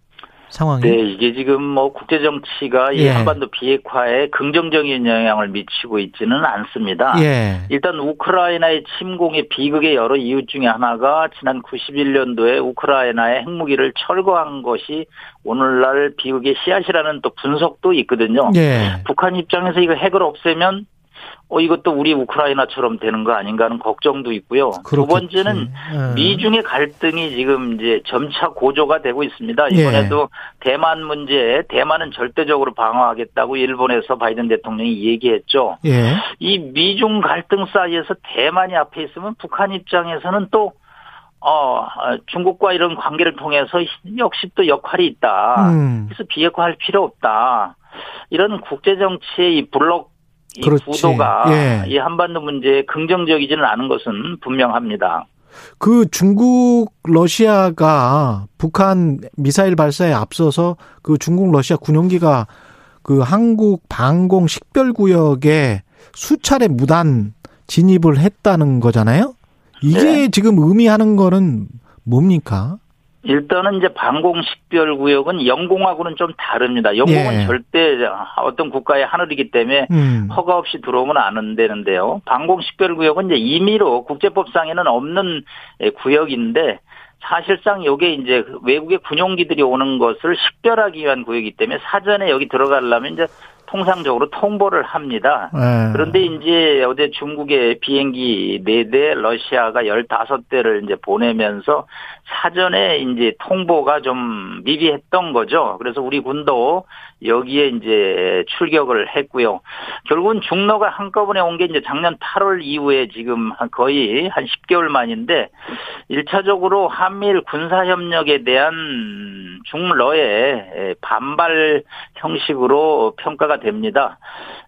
상황이. 네, 이게 지금 뭐 국제 정치가 이 예. 한반도 비핵화에 긍정적인 영향을 미치고 있지는 않습니다. 예. 일단 우크라이나의 침공의 비극의 여러 이유 중에 하나가 지난 91년도에 우크라이나의 핵무기를 철거한 것이 오늘날 비극의 씨앗이라는 또 분석도 있거든요. 예. 북한 입장에서 이거 핵을 없애면 어 이것도 우리 우크라이나처럼 되는 거 아닌가 하는 걱정도 있고요. 그렇겠지. 두 번째는 예. 미중의 갈등이 지금 이제 점차 고조가 되고 있습니다. 예. 이번에도 예. 대만 문제, 대만은 절대적으로 방어하겠다고 일본에서 바이든 대통령이 얘기했죠. 예. 이 미중 갈등 사이에서 대만이 앞에 있으면 북한 입장에서는 또 어, 중국과 이런 관계를 통해서 역시 또 역할이 있다. 음. 그래서 비핵화할 필요 없다. 이런 국제 정치의 이 블록 이 그렇지. 구도가 예. 이 한반도 문제에 긍정적이지는 않은 것은 분명합니다. 그 중국 러시아가 북한 미사일 발사에 앞서서 그 중국 러시아 군용기가 그 한국 방공 식별 구역에 수차례 무단 진입을 했다는 거잖아요. 이게 네. 지금 의미하는 거는 뭡니까? 일단은 이제 방공식별 구역은 영공하고는 좀 다릅니다. 영공은 예. 절대 어떤 국가의 하늘이기 때문에 음. 허가 없이 들어오면 안 되는데요. 방공식별 구역은 이제 임의로 국제법상에는 없는 구역인데 사실상 요게 이제 외국의 군용기들이 오는 것을 식별하기 위한 구역이기 때문에 사전에 여기 들어가려면 이제 통상적으로 통보를 합니다. 네. 그런데 이제 어제 중국의 비행기 4대, 러시아가 15대를 이제 보내면서 사전에 이제 통보가 좀 미비했던 거죠. 그래서 우리 군도 여기에 이제 출격을 했고요. 결국은 중로가 한꺼번에 온 게 이제 작년 8월 이후에 지금 거의 한 10개월 만인데 1차적으로 한미일 군사협력에 대한 중러의 반발 형식으로 평가가 됩니다.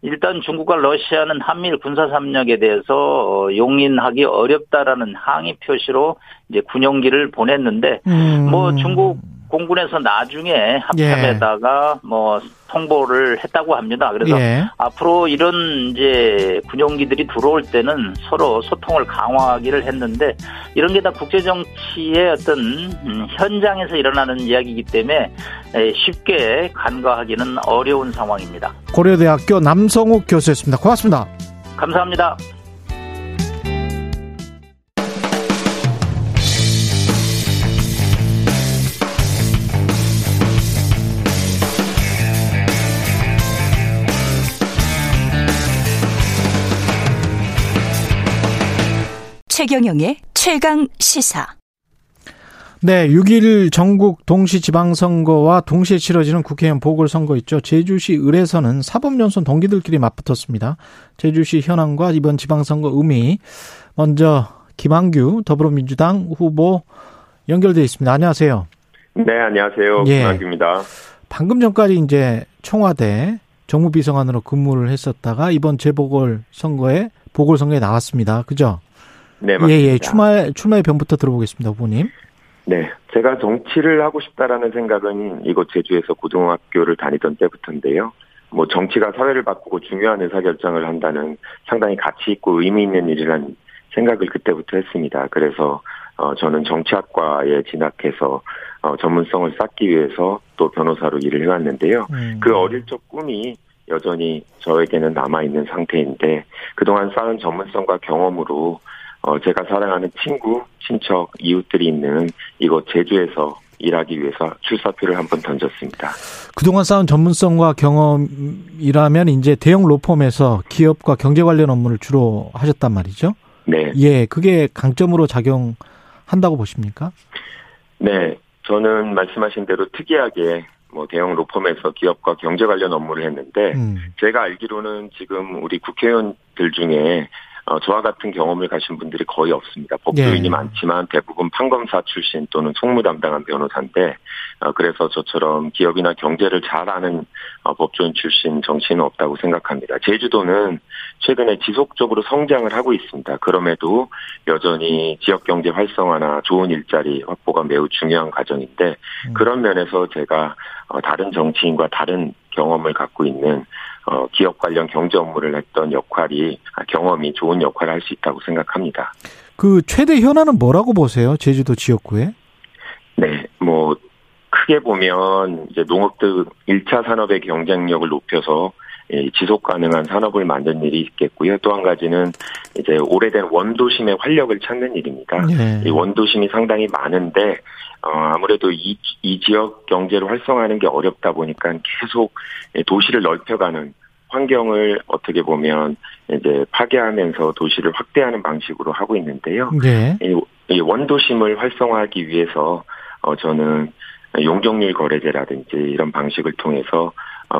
일단 중국과 러시아는 한미일 군사 협력에 대해서 용인하기 어렵다라는 항의 표시로 이제 군용기를 보냈는데 음. 뭐 중국 공군에서 나중에 합참에다가 예. 뭐 통보를 했다고 합니다. 그래서 예. 앞으로 이런 이제 군용기들이 들어올 때는 서로 소통을 강화하기를 했는데 이런 게 다 국제 정치의 어떤 음, 현장에서 일어나는 이야기이기 때문에 쉽게 간과하기는 어려운 상황입니다. 고려대학교 남성욱 교수였습니다. 고맙습니다. 감사합니다. 최경영의 최강 시사. 네, 6일 전국 동시 지방선거와 동시에 치러지는 국회의원 보궐선거 있죠. 제주시 을에서는 사법연수원 동기들끼리 맞붙었습니다. 제주시 현황과 이번 지방선거 의미. 먼저 김한규 더불어민주당 후보 연결돼 있습니다. 안녕하세요. 네, 안녕하세요. 예. 김한규입니다. 방금 전까지 이제 청와대 정무비서관으로 근무를 했었다가 이번 재보궐 선거에 보궐선거에 나왔습니다. 그죠? 네, 맞습니다. 예, 예. 출마, 출마의 변부터 들어보겠습니다, 후보님. 네. 제가 정치를 하고 싶다라는 생각은 이곳 제주에서 고등학교를 다니던 때부터인데요. 뭐 정치가 사회를 바꾸고 중요한 의사결정을 한다는 상당히 가치 있고 의미 있는 일이라는 생각을 그때부터 했습니다. 그래서 어 저는 정치학과에 진학해서 어 전문성을 쌓기 위해서 또 변호사로 일을 해왔는데요. 음. 그 어릴 적 꿈이 여전히 저에게는 남아 있는 상태인데 그동안 쌓은 전문성과 경험으로 어, 제가 사랑하는 친구, 친척, 이웃들이 있는 이곳 제주에서 일하기 위해서 출사표를 한번 던졌습니다. 그동안 쌓은 전문성과 경험이라면 이제 대형 로펌에서 기업과 경제 관련 업무를 주로 하셨단 말이죠. 네. 예, 그게 강점으로 작용한다고 보십니까? 네, 저는 말씀하신 대로 특이하게 뭐 대형 로펌에서 기업과 경제 관련 업무를 했는데 음. 제가 알기로는 지금 우리 국회의원들 중에 어, 저와 같은 경험을 가신 분들이 거의 없습니다. 법조인이 예. 많지만 대부분 판검사 출신 또는 송무 담당한 변호사인데 어, 그래서 저처럼 기업이나 경제를 잘 아는 어, 법조인 출신 정치인은 없다고 생각합니다. 제주도는 최근에 지속적으로 성장을 하고 있습니다. 그럼에도 여전히 지역 경제 활성화나 좋은 일자리 확보가 매우 중요한 과정인데 음. 그런 면에서 제가 어, 다른 정치인과 다른 경험을 갖고 있는 어, 기업 관련 경제 업무를 했던 역할이 아, 경험이 좋은 역할을 할 수 있다고 생각합니다. 그 최대 현안은 뭐라고 보세요? 제주도 지역구에? 네, 뭐 크게 보면 이제 농업 등 1차 산업의 경쟁력을 높여서 지속 가능한 산업을 만든 일이 있겠고요. 또 한 가지는 이제 오래된 원도심의 활력을 찾는 일입니다. 네. 이 원도심이 상당히 많은데 어, 아무래도 이, 이 지역 경제를 활성화하는 게 어렵다 보니까 계속 도시를 넓혀가는 환경을 어떻게 보면 이제 파괴하면서 도시를 확대하는 방식으로 하고 있는데요. 네. 이, 이 원도심을 활성화하기 위해서 어, 저는 용적률 거래제라든지 이런 방식을 통해서 어,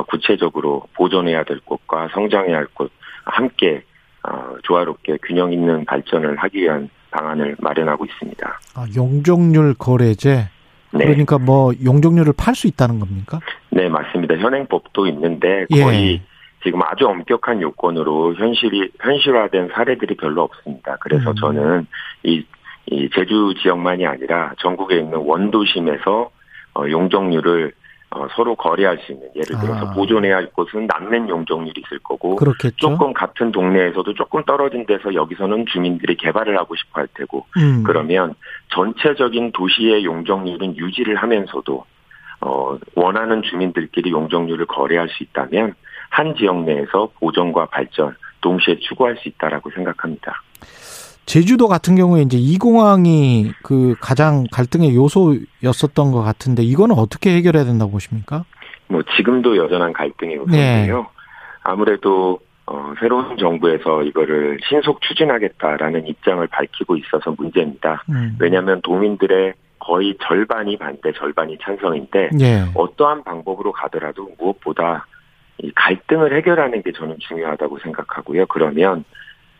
구체적으로 보존해야 될 곳과 성장해야 할곳 함께 어, 조화롭게 균형 있는 발전을 하기 위한 방안을 마련하고 있습니다. 아, 용적률 거래제. 네. 그러니까 뭐 용적률을 팔 수 있다는 겁니까? 네, 맞습니다. 현행법도 있는데 예. 거의 예. 지금 아주 엄격한 요건으로 현실이 현실화된 사례들이 별로 없습니다. 그래서 음. 저는 이, 이 제주 지역만이 아니라 전국에 있는 원도심에서 어, 용적률을 어, 서로 거래할 수 있는 예를 들어서 아. 보존해야 할 곳은 남는 용적률이 있을 거고 그렇겠죠. 조금 같은 동네에서도 조금 떨어진 데서 여기서는 주민들이 개발을 하고 싶어 할 테고 음. 그러면 전체적인 도시의 용적률은 유지를 하면서도 어, 원하는 주민들끼리 용적률을 거래할 수 있다면 한 지역 내에서 보존과 발전 동시에 추구할 수 있다라고 생각합니다. 제주도 같은 경우에 이제 이 공항이 그 가장 갈등의 요소였었던 것 같은데 이거는 어떻게 해결해야 된다고 보십니까? 뭐 지금도 여전한 갈등의 요소인데요. 네. 아무래도 어, 새로운 정부에서 이거를 신속 추진하겠다라는 입장을 밝히고 있어서 문제입니다. 음. 왜냐하면 도민들의 거의 절반이 반대, 절반이 찬성인데 네. 어떠한 방법으로 가더라도 무엇보다 이 갈등을 해결하는 게 저는 중요하다고 생각하고요. 그러면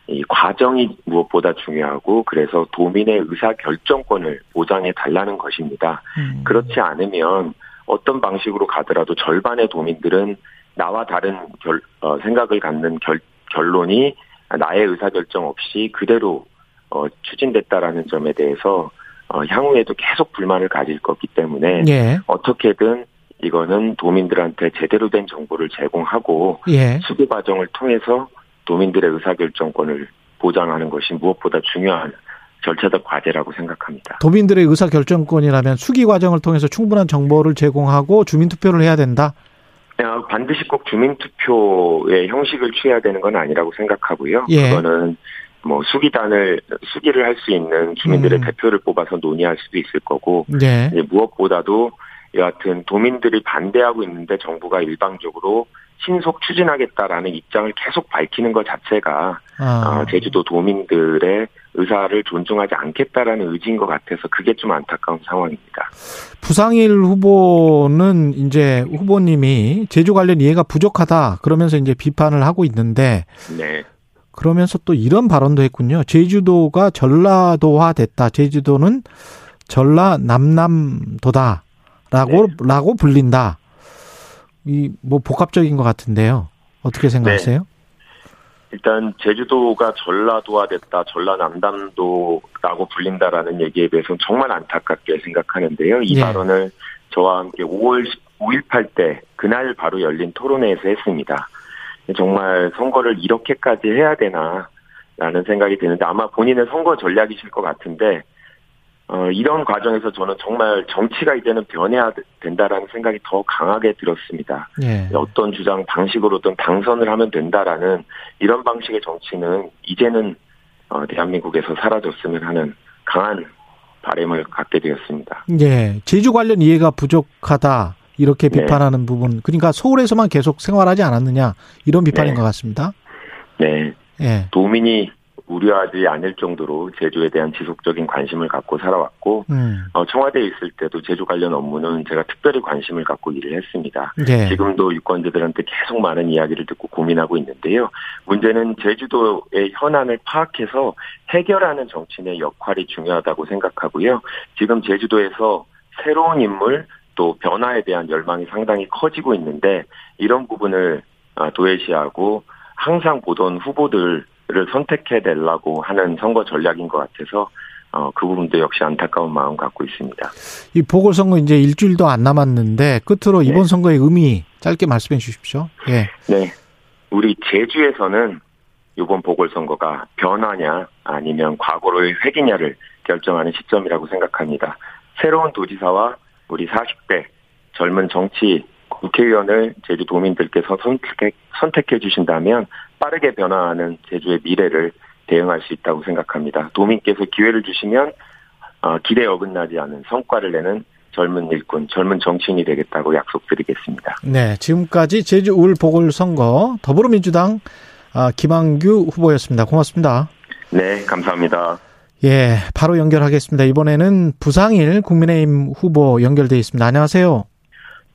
이 과정이 무엇보다 중요하고 그래서 도민의 의사 결정권을 보장해 달라는 것입니다. 음. 그렇지 않으면 어떤 방식으로 가더라도 절반의 도민들은 나와 다른 결, 어, 생각을 갖는 결, 결론이 나의 의사 결정 없이 그대로 어, 추진됐다라는 점에 대해서 어, 향후에도 계속 불만을 가질 거기 때문에 예. 어떻게든 이거는 도민들한테 제대로 된 정보를 제공하고 예. 수기 과정을 통해서 도민들의 의사결정권을 보장하는 것이 무엇보다 중요한 절차적 과제라고 생각합니다. 도민들의 의사결정권이라면 수기 과정을 통해서 충분한 정보를 제공하고 주민투표를 해야 된다? 어, 반드시 꼭 주민투표의 형식을 취해야 되는 건 아니라고 생각하고요. 예. 그거는 뭐 수기단을 수기를 할 수 있는 주민들의 음. 대표를 뽑아서 논의할 수도 있을 거고 네. 무엇보다도 여하튼 도민들이 반대하고 있는데 정부가 일방적으로 신속 추진하겠다라는 입장을 계속 밝히는 것 자체가 아. 어, 제주도 도민들의 의사를 존중하지 않겠다라는 의지인 것 같아서 그게 좀 안타까운 상황입니다. 부상일 후보는 이제 후보님이 제주 관련 이해가 부족하다 그러면서 이제 비판을 하고 있는데 네. 그러면서 또 이런 발언도 했군요. 제주도가 전라도화 됐다. 제주도는 전라 남남도다. 라고 네. 라고 불린다. 이 뭐 복합적인 것 같은데요. 어떻게 생각하세요? 네. 일단 제주도가 전라도화됐다, 전라남담도라고 불린다라는 얘기에 대해서는 정말 안타깝게 생각하는데요. 이 네. 발언을 저와 함께 5월 5.18 때 그날 바로 열린 토론회에서 했습니다. 정말 선거를 이렇게까지 해야 되나 라는 생각이 드는데 아마 본인의 선거 전략이실 것 같은데 어, 이런 과정에서 저는 정말 정치가 이제는 변해야 된다라는 생각이 더 강하게 들었습니다. 예. 어떤 주장 방식으로든 당선을 하면 된다라는 이런 방식의 정치는 이제는 어, 대한민국에서 사라졌으면 하는 강한 바램을 갖게 되었습니다. 예, 제주 관련 이해가 부족하다 이렇게 네. 비판하는 네. 부분. 그러니까 서울에서만 계속 생활하지 않았느냐 이런 비판인 네. 것 같습니다. 네. 예. 도민이 우려하지 않을 정도로 제주에 대한 지속적인 관심을 갖고 살아왔고 음. 어, 청와대에 있을 때도 제주 관련 업무는 제가 특별히 관심을 갖고 일을 했습니다. 네. 지금도 유권자들한테 계속 많은 이야기를 듣고 고민하고 있는데요. 문제는 제주도의 현안을 파악해서 해결하는 정치인의 역할이 중요하다고 생각하고요. 지금 제주도에서 새로운 인물 또 변화에 대한 열망이 상당히 커지고 있는데 이런 부분을 아, 도외시하고 항상 보던 후보들 를 선택해 내려고 하는 선거 전략인 것 같아서 어, 그 부분도 역시 안타까운 마음 갖고 있습니다. 이 보궐선거 이제 일주일도 안 남았는데 끝으로 네. 이번 선거의 의미 짧게 말씀해 주십시오. 예. 네. 우리 제주에서는 이번 보궐선거가 변화냐 아니면 과거로의 획이냐를 결정하는 시점이라고 생각합니다. 새로운 도지사와 우리 40대 젊은 정치 국회의원을 제주도민들께서 선택해, 선택해 주신다면 빠르게 변화하는 제주의 미래를 대응할 수 있다고 생각합니다. 도민께서 기회를 주시면 어, 기대에 어긋나지 않은 성과를 내는 젊은 일꾼, 젊은 정치인이 되겠다고 약속드리겠습니다. 네, 지금까지 제주 울 보궐선거 더불어민주당 아, 김한규 후보였습니다. 고맙습니다. 네, 감사합니다. 예, 바로 연결하겠습니다. 이번에는 부상일 국민의힘 후보 연결돼 있습니다. 안녕하세요.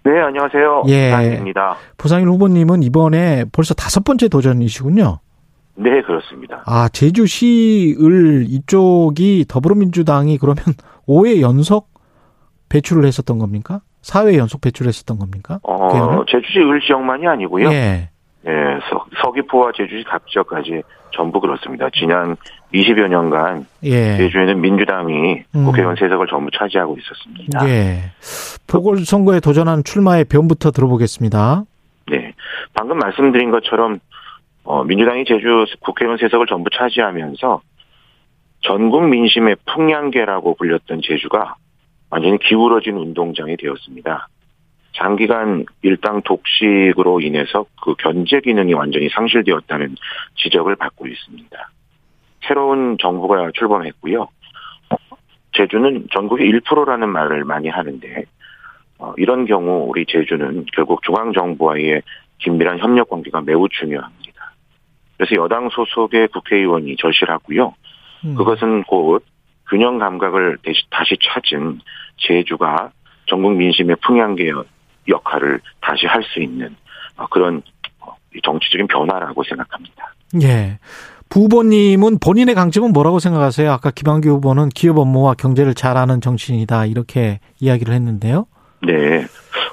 네, 안녕하세요. 예. 부상일입니다. 부상일 후보님은 이번에 벌써 다섯 번째 도전이시군요. 네, 그렇습니다. 아, 제주시을 이쪽이 더불어민주당이 그러면 5회 연속 배출을 했었던 겁니까? 4회 연속 배출했었던 겁니까? 어, 제주시 을 지역만이 아니고요. 예. 예, 서, 서귀포와 제주시 각 지역까지 전부 그렇습니다. 지난 20여 년간 예. 제주에는 민주당이 음. 국회의원 세석을 전부 차지하고 있었습니다. 예. 보궐선거에 도전한 출마의 변부터 들어보겠습니다. 네. 방금 말씀드린 것처럼 어, 민주당이 제주 국회의원 세석을 전부 차지하면서 전국 민심의 풍량계라고 불렸던 제주가 완전히 기울어진 운동장이 되었습니다. 장기간 일당 독식으로 인해서 그 견제 기능이 완전히 상실되었다는 지적을 받고 있습니다. 새로운 정부가 출범했고요. 제주는 전국의 1%라는 말을 많이 하는데 어, 이런 경우 우리 제주는 결국 중앙 정부와의 긴밀한 협력 관계가 매우 중요합니다. 그래서 여당 소속의 국회의원이 절실하고요. 음. 그것은 곧 균형 감각을 다시 찾은 제주가 전국 민심의 풍향계 역할을 다시 할 수 있는 어, 그런 어, 정치적인 변화라고 생각합니다. 예. 부부님은 본인의 강점은 뭐라고 생각하세요? 아까 김한규 후보는 기업 업무와 경제를 잘하는 정치인이다 이렇게 이야기를 했는데요. 네,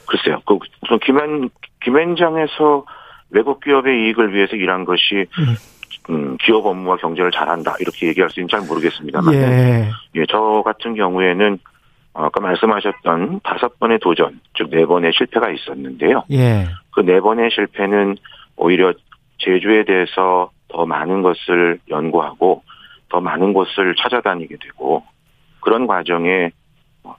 글쎄요. 그 우선 김한 김현장에서 외국 기업의 이익을 위해서 일한 것이 음. 음, 기업 업무와 경제를 잘한다 이렇게 얘기할 수 있는지 잘 모르겠습니다만, 예. 예, 저 같은 경우에는 아까 말씀하셨던 다섯 번의 도전, 즉 네 번의 실패가 있었는데요. 예. 그 네 번의 실패는 오히려 제주에 대해서 더 많은 것을 연구하고 더 많은 곳을 찾아다니게 되고 그런 과정에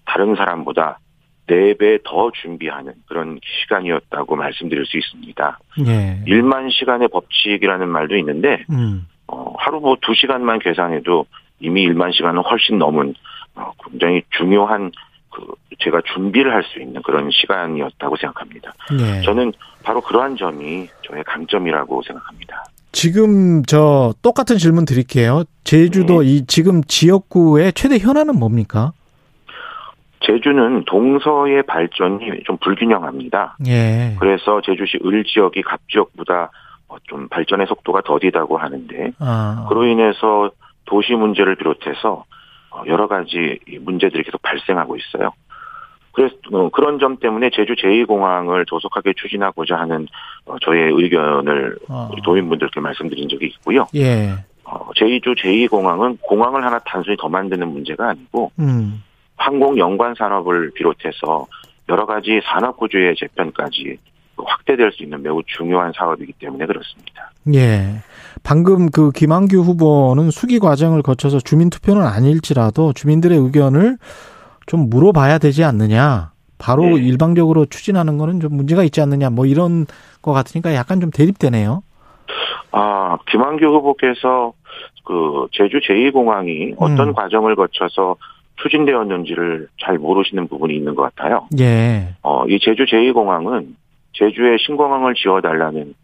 다른 사람보다 네 배 더 준비하는 그런 시간이었다고 말씀드릴 수 있습니다. 예. 1만 시간의 법칙이라는 말도 있는데 음. 어, 하루 뭐 2시간만 계산해도 이미 1만 시간은 훨씬 넘은 어, 굉장히 중요한 그 제가 준비를 할 수 있는 그런 시간이었다고 생각합니다. 네. 저는 바로 그러한 점이 저의 강점이라고 생각합니다. 지금 저 똑같은 질문 드릴게요. 제주도 네. 이 지금 지역구의 최대 현안은 뭡니까? 제주는 동서의 발전이 좀 불균형합니다. 예. 그래서 제주시 을 지역이 갑 지역보다 좀 발전의 속도가 더디다고 하는데 아. 그로 인해서 도시 문제를 비롯해서 어, 여러 가지 문제들이 계속 발생하고 있어요. 그래서 어, 그런 점 때문에 제주 제2공항을 조속하게 추진하고자 하는 어, 저의 의견을 어. 우리 도민분들께 말씀드린 적이 있고요. 예. 제2주 제2공항은 공항을 하나 단순히 더 만드는 문제가 아니고 음. 항공 연관 산업을 비롯해서 여러 가지 산업 구조의 재편까지 확대될 수 있는 매우 중요한 사업이기 때문에 그렇습니다. 예. 방금 그 김한규 후보는 수기 과정을 거쳐서 주민 투표는 아닐지라도 주민들의 의견을 좀 물어봐야 되지 않느냐. 바로 네. 일방적으로 추진하는 거는 좀 문제가 있지 않느냐. 뭐 이런 거 같으니까 약간 좀 대립되네요. 아, 김한규 후보께서 그 제주 제2공항이 어떤 음. 과정을 거쳐서 추진되었는지를 잘 모르시는 부분이 있는 것 같아요. 예. 어, 이 제주 제2공항은 제주에 신공항을 지어달라는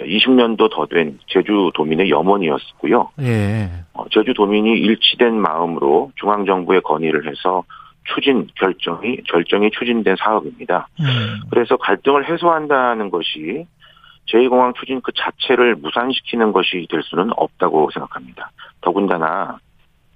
20년도 더 된 제주 도민의 염원이었고요. 예. 어, 제주 도민이 일치된 마음으로 중앙 정부에 건의를 해서 추진 결정이 결정이 추진된 사업입니다. 음. 그래서 갈등을 해소한다는 것이 제2공항 추진 그 자체를 무산시키는 것이 될 수는 없다고 생각합니다. 더군다나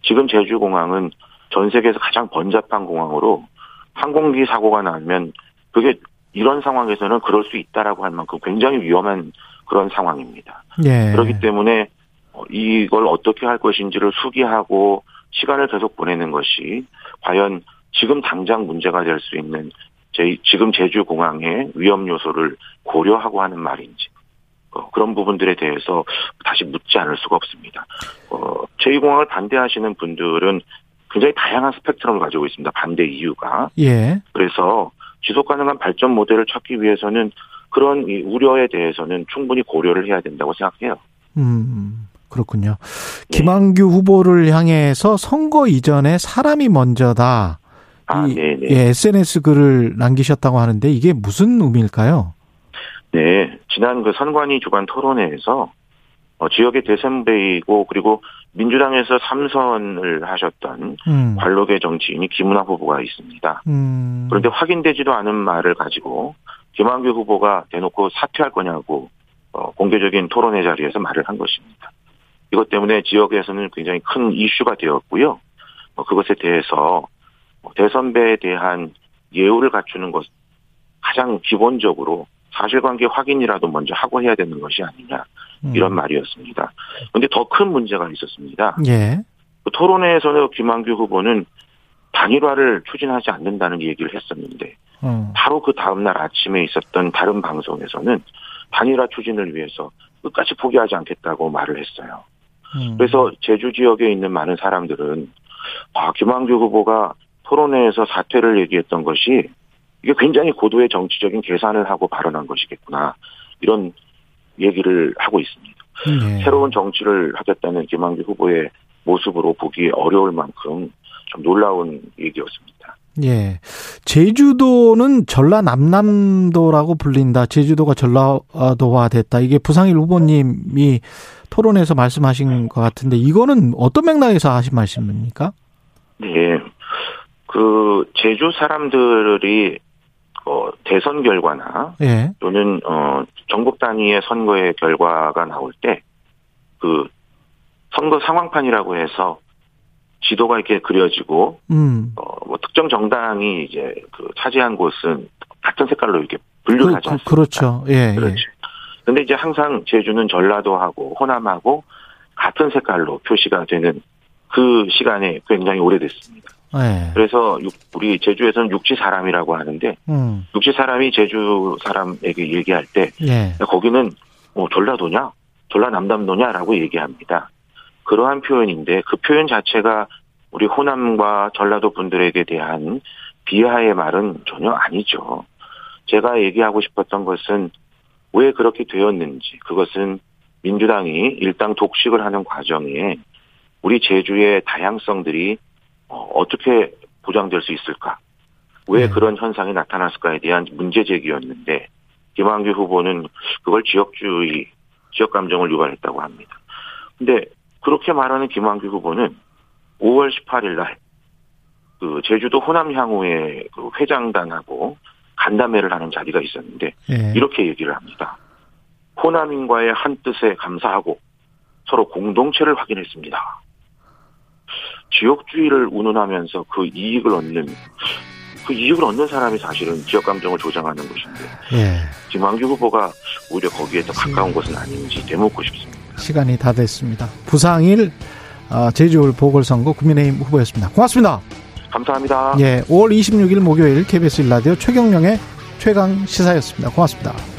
지금 제주공항은 전 세계에서 가장 번잡한 공항으로 항공기 사고가 나면 그게 이런 상황에서는 그럴 수 있다라고 할 만큼 굉장히 위험한 그런 상황입니다. 예. 그렇기 때문에 어, 이걸 어떻게 할 것인지를 수기하고 시간을 계속 보내는 것이 과연 지금 당장 문제가 될 수 있는 제, 지금 제주공항의 위험 요소를 고려하고 하는 말인지 어, 그런 부분들에 대해서 다시 묻지 않을 수가 없습니다. 어, 제2공항을 반대하시는 분들은 굉장히 다양한 스펙트럼을 가지고 있습니다. 반대 이유가. 예. 그래서 지속 가능한 발전 모델을 찾기 위해서는 그런 이 우려에 대해서는 충분히 고려를 해야 된다고 생각해요. 음, 그렇군요. 네. 김한규 후보를 향해서 선거 이전에 사람이 먼저다. 아, 이, 네네. 예, SNS 글을 남기셨다고 하는데 이게 무슨 의미일까요? 네, 지난 그 선관위 주간 토론회에서 어, 지역의 대선배이고 그리고 민주당에서 삼선을 하셨던 음. 관록의 정치인이 김은하 후보가 있습니다. 음. 그런데 확인되지도 않은 말을 가지고 김한규 후보가 대놓고 사퇴할 거냐고 어, 공개적인 토론회 자리에서 말을 한 것입니다. 이것 때문에 지역에서는 굉장히 큰 이슈가 되었고요. 어, 그것에 대해서 대선배에 대한 예우를 갖추는 것 가장 기본적으로 사실관계 확인이라도 먼저 하고 해야 되는 것이 아니냐 이런 음. 말이었습니다. 그런데 더 큰 문제가 있었습니다. 예. 그 토론회에서는 김한규 후보는 단일화를 추진하지 않는다는 얘기를 했었는데 음. 바로 그 다음날 아침에 있었던 다른 방송에서는 단일화 추진을 위해서 끝까지 포기하지 않겠다고 말을 했어요. 음. 그래서 제주 지역에 있는 많은 사람들은 아, 김한규 후보가 토론회에서 사퇴를 얘기했던 것이 이게 굉장히 고도의 정치적인 계산을 하고 발언한 것이겠구나 이런 얘기를 하고 있습니다. 네. 새로운 정치를 하겠다는 김한규 후보의 모습으로 보기 어려울 만큼 좀 놀라운 얘기였습니다. 예. 제주도는 전라남남도라고 불린다. 제주도가 전라도화 됐다. 이게 부상일 후보님이 토론에서 말씀하신 것 같은데 이거는 어떤 맥락에서 하신 말씀입니까? 네. 그 제주 사람들이 어 대선 결과나 예. 또는 어 전국 단위의 선거의 결과가 나올 때 그 선거 상황판이라고 해서 지도가 이렇게 그려지고 음. 어뭐 특정 정당이 이제 그 차지한 곳은 같은 색깔로 이렇게 분류를 그, 하지 그, 않습니까? 그렇죠. 예, 그렇죠. 예. 근데 이제 항상 제주는 전라도하고 호남하고 같은 색깔로 표시가 되는 그 시간이 굉장히 오래됐습니다. 예. 그래서 육- 우리 제주에서는 육지 사람이라고 하는데 음. 육지 사람이 제주 사람에게 얘기할 때 예. 야, 거기는 뭐 전라도냐, 전라남담도냐라고 얘기합니다. 그러한 표현인데 그 표현 자체가 우리 호남과 전라도 분들에게 대한 비하의 말은 전혀 아니죠. 제가 얘기하고 싶었던 것은 왜 그렇게 되었는지 그것은 민주당이 일당 독식을 하는 과정에 우리 제주의 다양성들이 어, 어떻게 보장될 수 있을까? 왜 네. 그런 현상이 나타났을까에 대한 문제 제기였는데 김한규 후보는 그걸 지역주의, 지역 감정을 유발했다고 합니다. 근데 그렇게 말하는 김한규 후보는 5월 18일 날, 그 제주도 호남향후의 그 회장단하고 간담회를 하는 자리가 있었는데 예. 이렇게 얘기를 합니다. 호남인과의 한 뜻에 감사하고 서로 공동체를 확인했습니다. 지역주의를 운운하면서 그 이익을 얻는 그 이익을 얻는 사람이 사실은 지역 감정을 조장하는 것인데 예. 김한규 후보가 오히려 거기에 더 가까운 것은 아닌지 되묻고 싶습니다. 시간이 다 됐습니다. 부상일 아, 제주울 보궐선거 국민의힘 후보였습니다. 고맙습니다. 감사합니다. 예, 5월 26일 목요일 KBS 일라디오 최경령의 최강 시사였습니다. 고맙습니다.